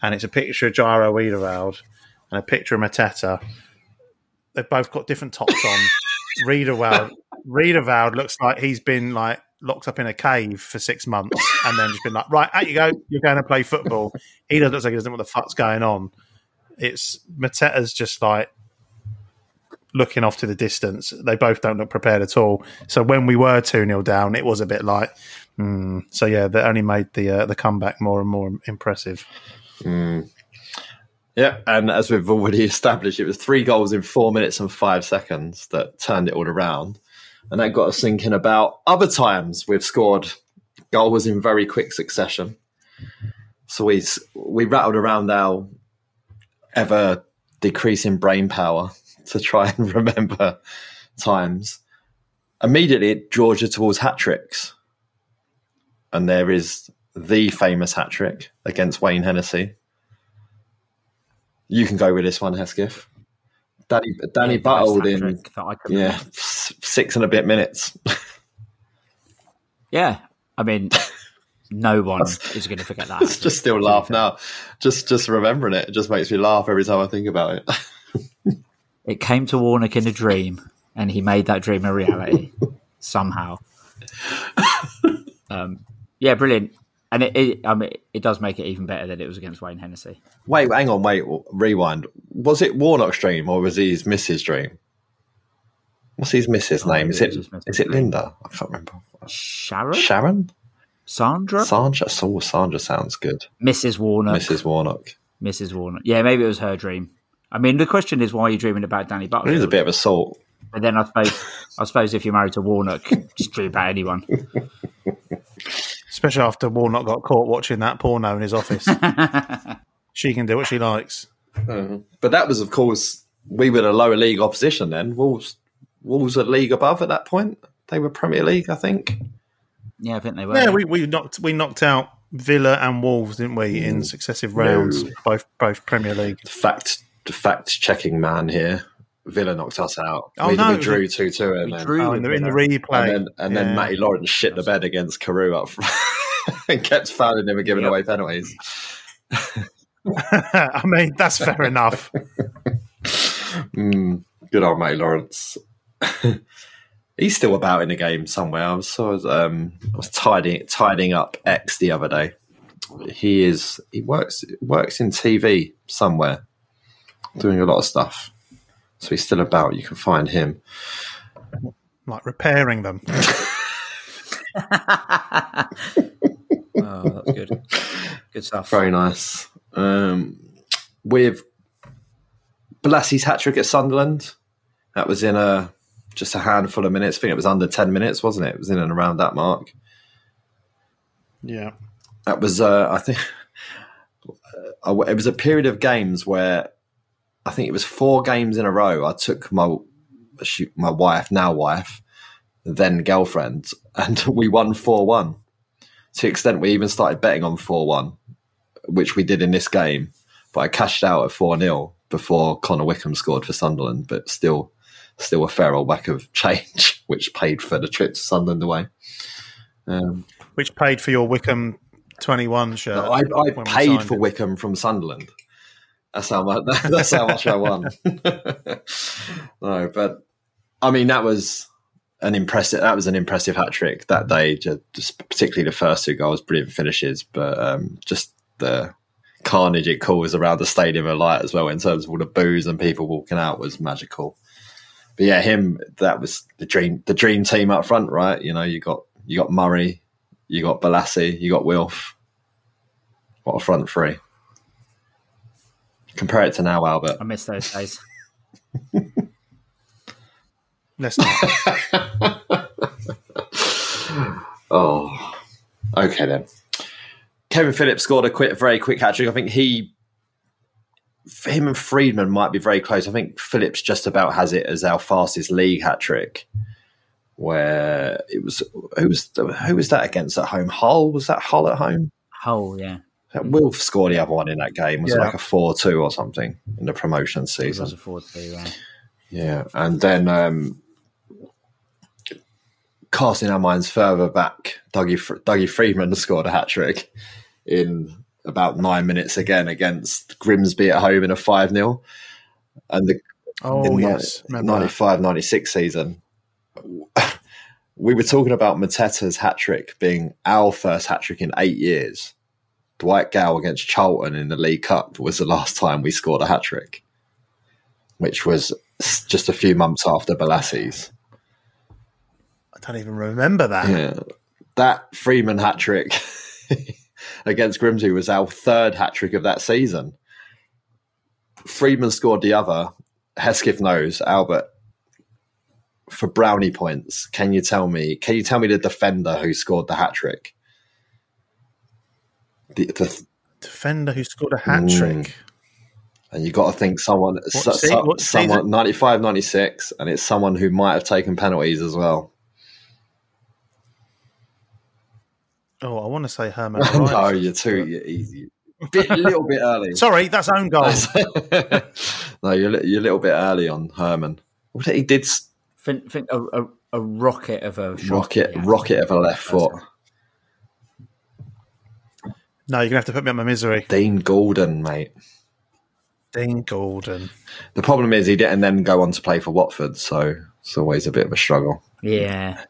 and it's a picture of Jairo Riedewald and a picture of Mateta. They've both got different tops on. Riedewald Riedewald looks like he's been like locked up in a cave for six months and then just been like, right, out you go, you're going to play football. He doesn't look like he doesn't know what the fuck's going on. It's Mateta's just like looking off to the distance. They both don't look prepared at all. So when we were 2 0 down, it was a bit like, hmm. so yeah, that only made the uh, the comeback more and more impressive. Yeah, and as we've already established, it was three goals in four minutes and five seconds that turned it all around. And that got us thinking about other times we've scored goals in very quick succession. So we we rattled around our ever decreasing brain power to try and remember times. Immediately, you towards hat tricks. And there is the famous hat trick against Wayne Hennessy. You can go with this one, Hesketh. Danny, Danny Yeah, battled in trick that I can yeah six and a bit minutes. Yeah. I mean, no one is going to forget that. It's just still laugh now. Just just remembering it, it just makes me laugh every time I think about it. It came to Warnock in a dream, and he made that dream a reality somehow. Um, yeah, brilliant. And it, it, I mean, it does make it even better that it was against Wayne Hennessy. wait, hang on, wait, rewind. Was it Warnock's dream or was it his missus' dream? What's his Oh, name? Is it it was his missus' is it. Linda? I can't remember. Sharon? Sharon? Sandra? Sandra? Oh, Sandra sounds good. Mrs. Warnock. Mrs. Warnock. Mrs. Warnock. Yeah, maybe it was her dream. I mean, the question is why are you dreaming about Danny Butler? is a bit of a salt. But then I suppose, I suppose if you're married to Warnock, just dream about anyone. Especially after Warnock got caught watching that porno in his office. she can do what she likes. Mm-hmm. But that was, of course, we were the lower league opposition then. Wolves, Wolves a league above at that point. They were Premier League, I think. Yeah, I think they were. Yeah, we, we knocked we knocked out Villa and Wolves, didn't we, in mm. successive rounds, No. both both Premier League. Fact, fact checking man here. Villa knocked us out. Oh, we, no, we drew a- two two, and we then drew Oh, with in the, in the replay, and then and then Yeah. Matty Lawrence shit the bed against Carew up front and kept fouling him and giving Yep. away penalties. I mean, that's fair enough. Mm, good old Matty Lawrence. He's still about in the game somewhere. I was, so I was, um, I was tidying tidying up X the other day. He is he works works in TV somewhere, doing a lot of stuff. So he's still about. You can find him. Like repairing them. Oh, that's good. Good stuff. Very nice. Um, with Bolasie's hat trick at Sunderland, that was in a just a handful of minutes. I think it was under ten minutes, wasn't it? It was in and around that mark. Yeah. That was, uh, I think, uh, it was a period of games where I think it was four games in a row. I took my she, my wife, now wife, then girlfriend, and we won four one. To the extent we even started betting on four one, which we did in this game. But I cashed out at four 0 before Connor Wickham scored for Sunderland. But still, still a fair old whack of change, which paid for the trip to Sunderland away. Um, Which paid for your Wickham 21 shirt. I, I paid for. Wickham from Sunderland. That's how much. That's how much I won. no, but I mean that was an impressive. That was an impressive hat trick that day. Just, just particularly the first two goals, brilliant finishes, but um, just the carnage it caused around the stadium of light as well in terms of all the boos and people walking out was magical. But yeah, him that was the dream. The dream team up front, right? You know, you got you got Murray, you got Bolasie, you got Wilf. What a front three. Compare it to now, Albert. I miss those days. Let's not. Oh, okay then. Kevin Phillips scored a quick, very quick hat trick. I think he, him and Freedman might be very close. I think Phillips just about has it as our fastest league hat trick. Where it was, who was who was that against at home? Hull was that Hull at home? Hull, yeah. Wilf scored the other one in that game. Was it Yeah. like a four-two or something in the promotion It season? was a forward two, yeah. Yeah, and then um, casting our minds further back, Dougie Fr- Dougie Freedman scored a hat trick in about nine minutes again against Grimsby at home in a five 0 and the Oh, in yes. Remember 95 96 season. We were talking about Mateta's hat trick being our first hat trick in eight years. Dwight Gayle against Charlton in the League Cup was the last time we scored a hat trick, which was just a few months after Bolasie's. I don't even remember that. Yeah. That Freedman hat trick against Grimsby was our third hat trick of that season. Freedman scored the other. Hesketh knows. Albert, for brownie points, can you tell me? Can you tell me the defender who scored the hat trick? The, the, Defender who scored a hat Mm. trick. and you've got to think someone, so, so- what someone season? 95, 96, and it's someone who might have taken penalties as well. Oh, I want to say Herman. no, you're too you're easy. Bit, a little bit early. Sorry, that's own goal. no, you're, you're a little bit early on Herman. What he did? Think, think a, a, a rocket of a shot, Rocket, yeah. rocket of a left foot. No, you're going to have to put me on my misery. Dean Gordon, mate. Dean Gordon. The problem is he didn't then go on to play for Watford, so it's always a bit of a struggle. Yeah.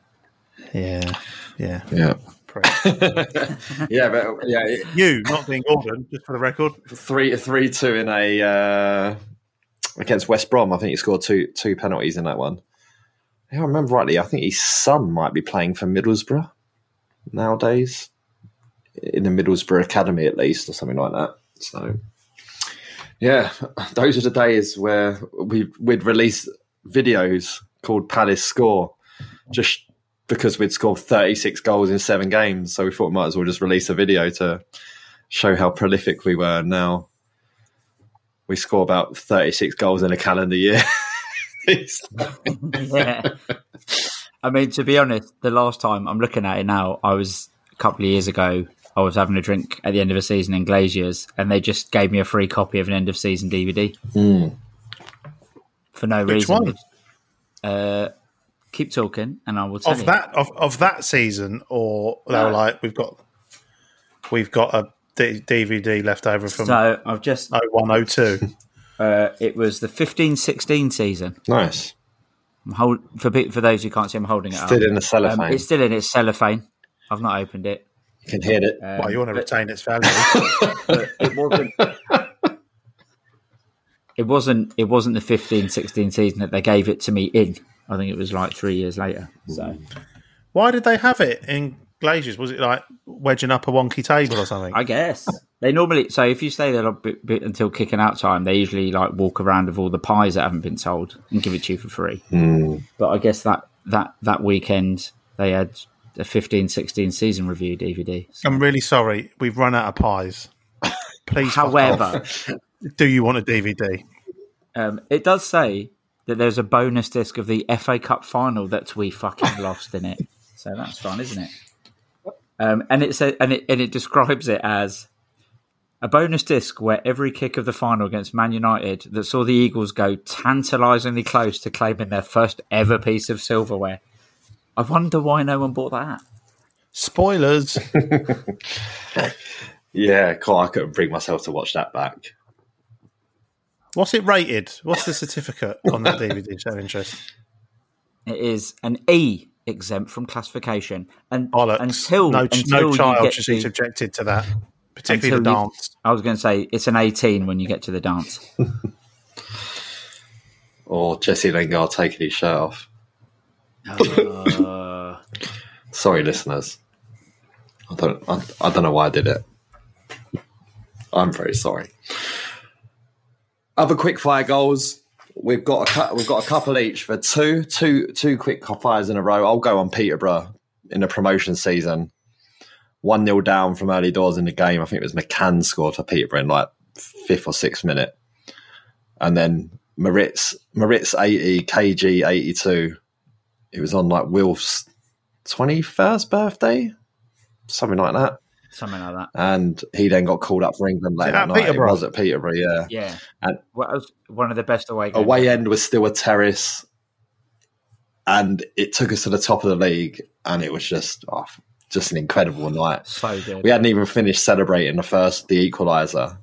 Yeah. Yeah. Yeah, yeah, but yeah, it- you, not Dean Gordon, just for the record. three three two in a uh, against West Brom. I think he scored two two penalties in that one. If I remember rightly, I think his son might be playing for Middlesbrough nowadays, in the Middlesbrough academy at least, or something like that. So, yeah, those are the days where we we'd release videos called Palace Score, just because we'd scored thirty six goals in seven games. So we thought we might as well just release a video to show how prolific we were. Now we score about 36 goals in a calendar year. yeah. I mean, to be honest, the last time I'm looking at it now, I was a couple of years ago. I was having a drink at the end of a season in Glaziers, and they just gave me a free copy of an end of season DVD for no Which reason. one? Uh, keep talking, and I will tell Of you. that of, of that season, or they were like, we've got we've got a D- DVD left over from So I've just 0102. uh, it was the 15-16 season. nice. I'm hold, for for those who can't see, I'm holding it Still up. in the cellophane. Um, it's still in its cellophane. I've not opened it. You can hit it. Um, well, you want to retain its value. but it wasn't. It wasn't. It wasn't the 15-16 season that they gave it to me in. I think it was like three years later. So Why did they have it in Glaziers? Was it like wedging up a wonky table or something? I guess they normally. So if you stay there a bit, bit until kicking out time, they usually like walk around with all the pies that haven't been sold and give it to you for free. But I guess that that that weekend they had a 15-16 season review DVD. So- I'm really sorry. We've run out of pies. Please, However, do you want a DVD? Um, it does say that there's a bonus disc of the FA Cup final that we fucking lost in it. So that's fun, isn't it? Um, and it says, and it and it describes it as a bonus disc where every kick of the final against Man United that saw the Eagles go tantalisingly close to claiming their first ever piece of silverware. I wonder why no one bought that. Spoilers. Yeah, God, I couldn't bring myself to watch that back. What's it rated? What's the certificate on that DVD? Show interest. It is an E exempt from classification, and Bollocks. until no, until no child should be subjected to that, particularly the until you- dance. I was going to say it's an eighteen when you get to the dance. Or Jesse Lingard taking his shirt off. Uh, Sorry, listeners. I don't. I, I don't know why I did it. I'm very sorry. Other quick fire goals. We've got a we've got a couple each for two two two quick fires in a row. I'll go on Peterborough in the promotion season. One 0 down from early doors in the game. I think it was McCann scored for Peterborough in like fifth or sixth minute, and then Maritz Maritz eighty KG eighty two. It was on like Wilf's twenty first birthday, something like that. something like that. And he then got called up for England later that at night. Peterborough? It was at Peterborough, yeah. Yeah, And- well, was one of the best away games. Away end was still a terrace, and it took us to the top of the league, and it was just oh, just an incredible night. so good. We hadn't even finished celebrating the first the equaliser,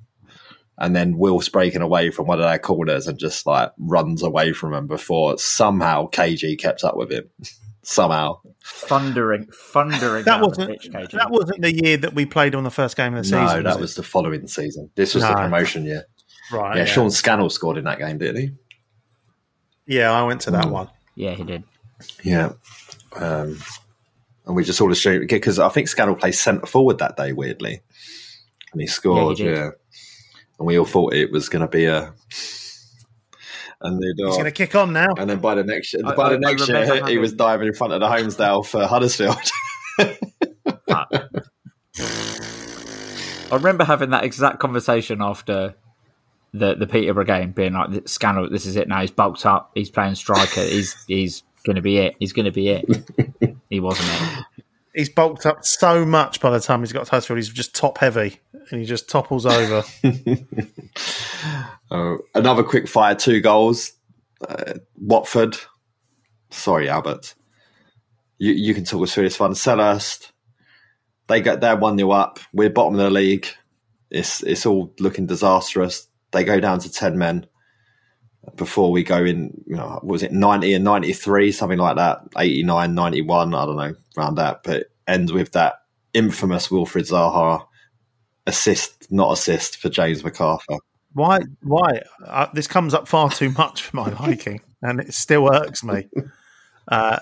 and then Will's breaking away from one of their corners and just like runs away from him before somehow KG kept up with him. somehow, thundering, thundering. That wasn't pitch, KG. that wasn't the year that we played on the first game of the no, season. No, that was was the following season. This was the promotion year. right. Yeah, Yeah, Sean Scannell scored in that game, didn't he? Yeah, I went to that Mm. one. Yeah, he did. Yeah. Um, and we just all assumed because I think Scannell played centre forward that day, weirdly, and he scored. Yeah, he Yeah, did. And we all thought it was going to be a. And then, He's going to kick on now. and then by the next I- by I- the next year, he was diving in front of the Holmesdale for Huddersfield. Ah. I remember having that exact conversation after the the Peterborough game, being like, "Scannell, this is it now. He's bulked up. He's playing striker. he's he's going to be it. He's going to be it." he wasn't it. He's bulked up so much by the time he's got to Huddersfield. He's just top heavy and he just topples over. Uh, another quick fire, two goals. Uh, Watford. Sorry, Albert. You you can talk us through this one. Selhurst. They get they're one 0 up. We're bottom of the league. It's it's all looking disastrous. They go down to ten men before we go in. You know, was it ninety and ninety three, something like that? 89, 91, I don't know, around that. But ends with that infamous Wilfried Zaha assist, not assist for James McArthur. Why? Why? Uh, this comes up far too much for my liking, and it still irks me. Uh,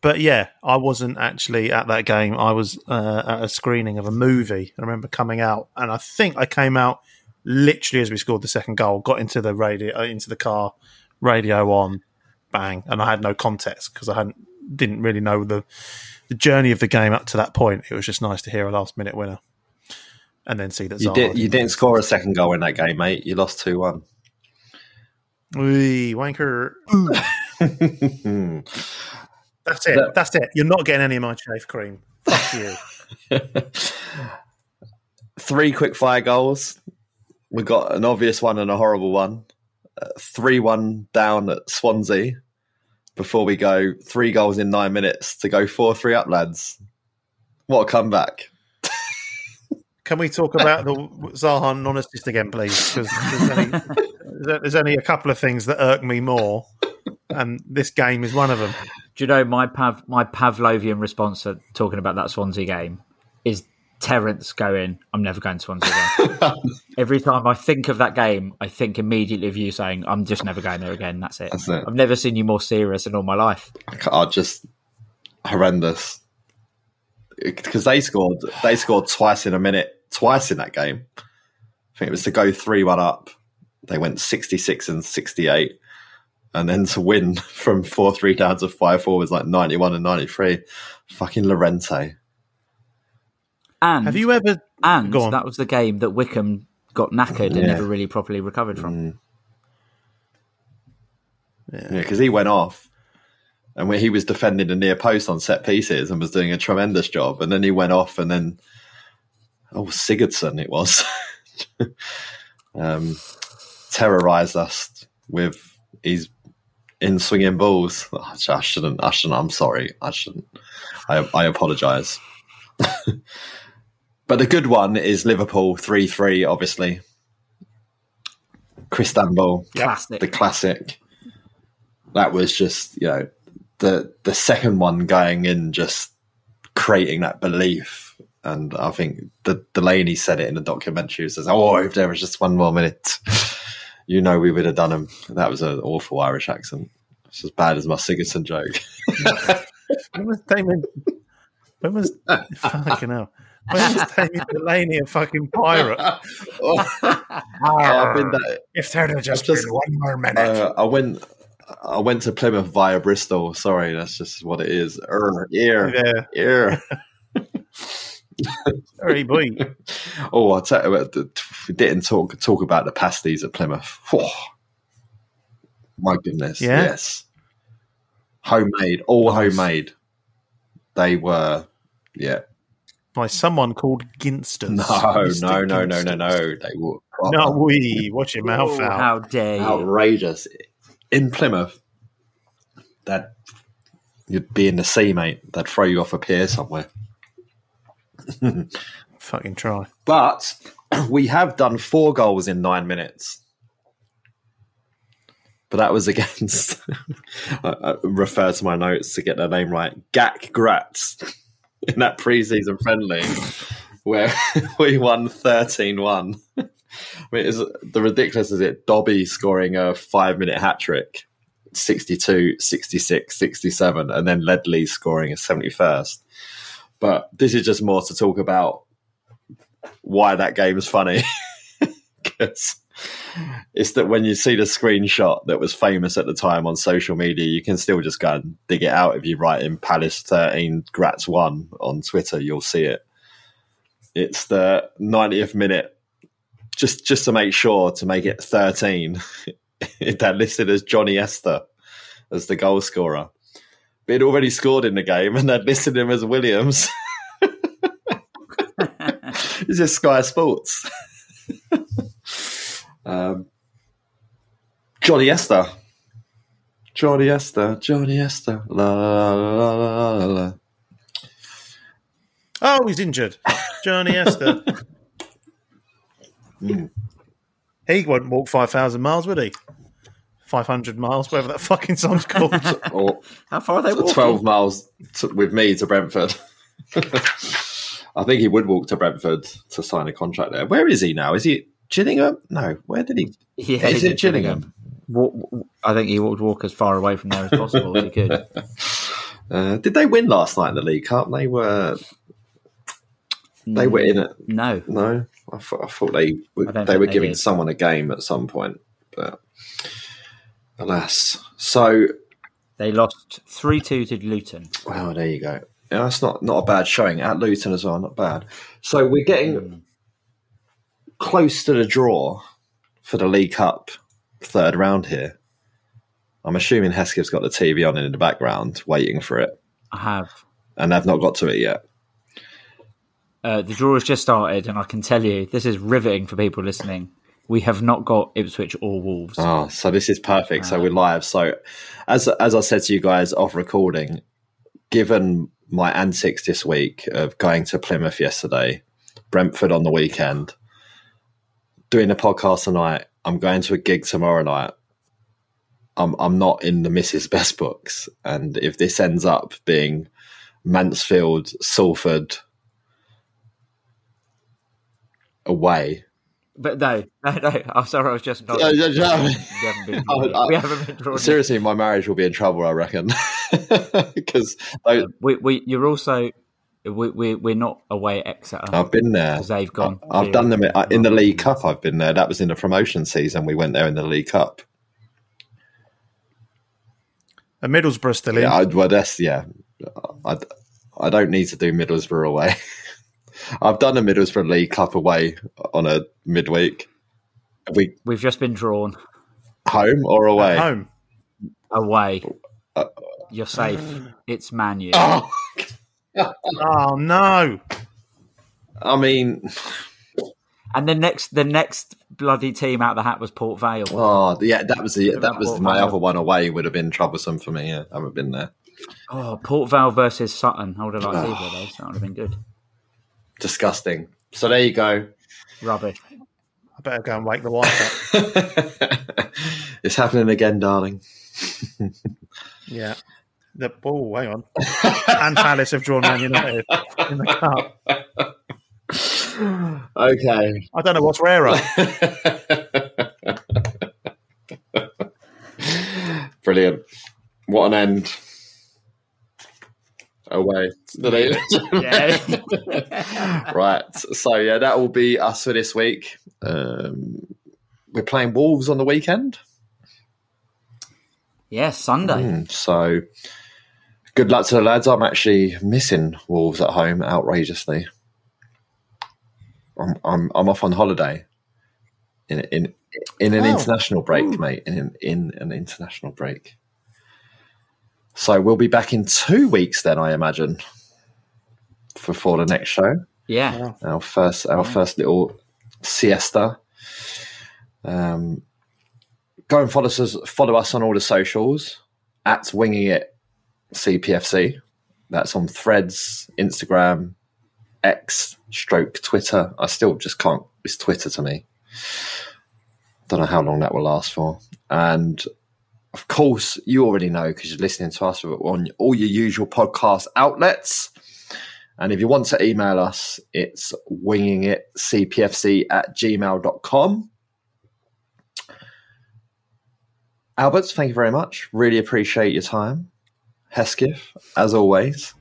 but yeah, I wasn't actually at that game. I was uh, at a screening of a movie. I remember coming out, and I think I came out literally as we scored the second goal. Got into the radio, uh, into the car, radio on, bang, and I had no context because I hadn't didn't really know the the journey of the game up to that point. It was just nice to hear a last minute winner, and then see that You Zaha did. You didn't score a second goal in that game, mate. You lost two one. Wee, wanker. That's it. That- That's it. You're not getting any of my chafe cream. Fuck you. Three quick fire goals. We got an obvious one and a horrible one. Uh, three one down at Swansea. Before we go, three goals in nine minutes to go four three up, lads. What a comeback! Can we talk about the Zaha non-assist again, please? Because there's only, there's- there's only a couple of things that irk me more, and this game is one of them. Do you know my Pav, my Pavlovian response to talking about that Swansea game is Terence going, "I'm never going to Swansea again." Every time I think of that game, I think immediately of you saying, "I'm just never going there again." That's it. That's it. I've never seen you more serious in all my life. are just horrendous because they scored. They scored twice in a minute, twice in that game. I think it was to go three one up. They went sixty six and sixty eight, and then to win from four three down to five four was like ninety one and ninety three. Fucking Llorente. And Have you ever? and Go on. that was the game that Wickham got knackered and never really properly recovered from. Mm. Yeah, because he went off. And when he was defending the near post on set pieces and was doing a tremendous job, and then he went off, and then oh Sigurdsson it was, um, terrorized us with his in swinging balls. Oh, I shouldn't. I shouldn't. I'm sorry. I shouldn't. I I apologize. but the good one is Liverpool 3 3, obviously. Crystanbul, Classic. the classic. That was just, you know, the the second one going in, just creating that belief. And I think the Delaney said it in the documentary. He says, "Oh, if there was just one more minute, you know, we would have done him." That was an awful Irish accent. It's as bad as my Sigurdsson joke. When was Damon? When was fucking hell? When was Damien Delaney a fucking pirate? oh, I've been that, If there'd have just, just- been one more minute. uh, I went. I went to Plymouth via Bristol. Sorry, that's just what it is. Er, ear, yeah, ear. sorry, boy. Oh, I tell you, what, the- we didn't talk talk about the pasties at Plymouth. Whew. My goodness, Yeah? yes, homemade, all Nice. homemade. They were, yeah. By someone called Ginsters. No, Mr. no, no, no, no, no. They were proper No, we watch your mouth Oh, out. how dare you? outrageous in Plymouth. That you'd be in the sea, mate. They'd throw you off a pier somewhere. Fucking try. But we have done four goals in nine minutes. But that was against, I, I refer to my notes to get their name right, Gak Gratz in that preseason friendly where we won 13 1. I mean, the ridiculous is it Dobby scoring a five minute hat trick, 62, 66, 67, and then Ledley scoring a 71st. But this is just more to talk about why that game is funny. Because it's that when you see the screenshot that was famous at the time on social media, you can still just go and dig it out. If you write in Palace 13 Gratz 1 on Twitter, you'll see it. It's the 90th minute, just just to make sure to make it 13. They're listed as Johnny Esther as the goal scorer. But he'd already scored in the game and they'd listed him as Williams. It's just Sky Sports. Um, Johnny Esther. Johnny Esther. Johnny Esther. La la la la la la. Oh, he's injured. Johnny Esther. Hmm. He wouldn't walk 5,000 miles, would he? 500 miles, whatever that fucking song's called. Or How far are they walking? 12 miles to, with me to Brentford. I think he would walk to Brentford to sign a contract there. Where is he now? Is he Gillingham? No. Where did he? Yeah, is it Chillingham? Gillingham? Walk, I think he would walk as far away from there as possible if he could. Uh, did they win last night in the League Cup? They were. They were in it. No, No, I thought, I thought they were, they were they giving did. someone a game at some point, but alas. So, they lost three two to Luton. well, there you go. Yeah, that's not not a bad showing at Luton as well. Not bad. So we're getting close to the draw for the League Cup third round here. I'm assuming Hesketh's got the TV on in the background, waiting for it, I have. and I've not got to it yet. Uh, the draw has just started, and I can tell you this is riveting for people listening. We have not got Ipswich or Wolves. Oh, so this is perfect. So we're live. So, as as I said to you guys off recording, given my antics this week of going to Plymouth yesterday, Brentford on the weekend, doing a podcast tonight, I'm going to a gig tomorrow night. I'm I'm not in the Mrs. Best books, and if this ends up being Mansfield, Salford away, But no, no, no. I'm sorry, I was just not. We haven't been. We haven't been. Seriously, my marriage will be in trouble, I reckon. Because uh, We, we, you're also. We, we, we're not away at Exeter. I've been there. 'Cause they've gone. I've done them in, in the League Cup. I've been there. That was in the promotion season. We went there in the League Cup. A Middlesbrough still in. Yeah, I, well, that's yeah. I, I don't need to do Middlesbrough away. I've done a Middlesbrough League Cup away on a midweek. Are we We've just been drawn home or away? Home. away. Uh, You're safe. It's Man U. Oh, Oh, no. I mean, And the next, the next bloody team out of the hat was Port Vale. oh yeah, that was the, that was Port my Vale? other one away. Would have been troublesome for me. Yeah, I haven't been there. Oh, Port Vale versus Sutton. I would have liked either of those. That would have been good. disgusting. So there you go. Rubbish. I better go and wake the wife up. it's happening again, darling. yeah. The oh, hang on. and Palace have drawn Man United in the cup. Okay. I don't know what's rarer. Brilliant. What an end. Away. Yeah. right. So, yeah, that will be us for this week. Um, we're playing Wolves on the weekend. yeah, Sunday. Mm, so, good luck to the lads. I'm actually missing Wolves at home outrageously. I'm I'm, I'm off on holiday in in in an Oh. international break, mate. In in an international break. So we'll be back in two weeks then, I imagine, for for the next show. Yeah. Our first our first little siesta. Um, go and follow us follow us on all the socials at winging it CPFC. That's on Threads, Instagram, X, stroke Twitter. I still just can't. It's Twitter to me. Don't know how long that will last for. And of course, you already know because you're listening to us on all your usual podcast outlets. And if you want to email us, it's wingingitcpfc at gmail.com. Albert, thank you very much. Really appreciate your time. Hesketh, as always.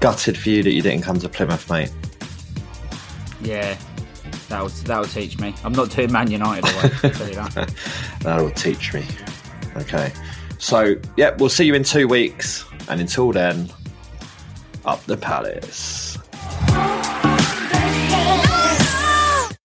Gutted for you that you didn't come to Plymouth, mate. Yeah. That'll, that'll teach me. I'm not doing Man United away, tell you that. That'll teach me. Okay. So, yeah, we'll see you in two weeks. And until then, up the palace.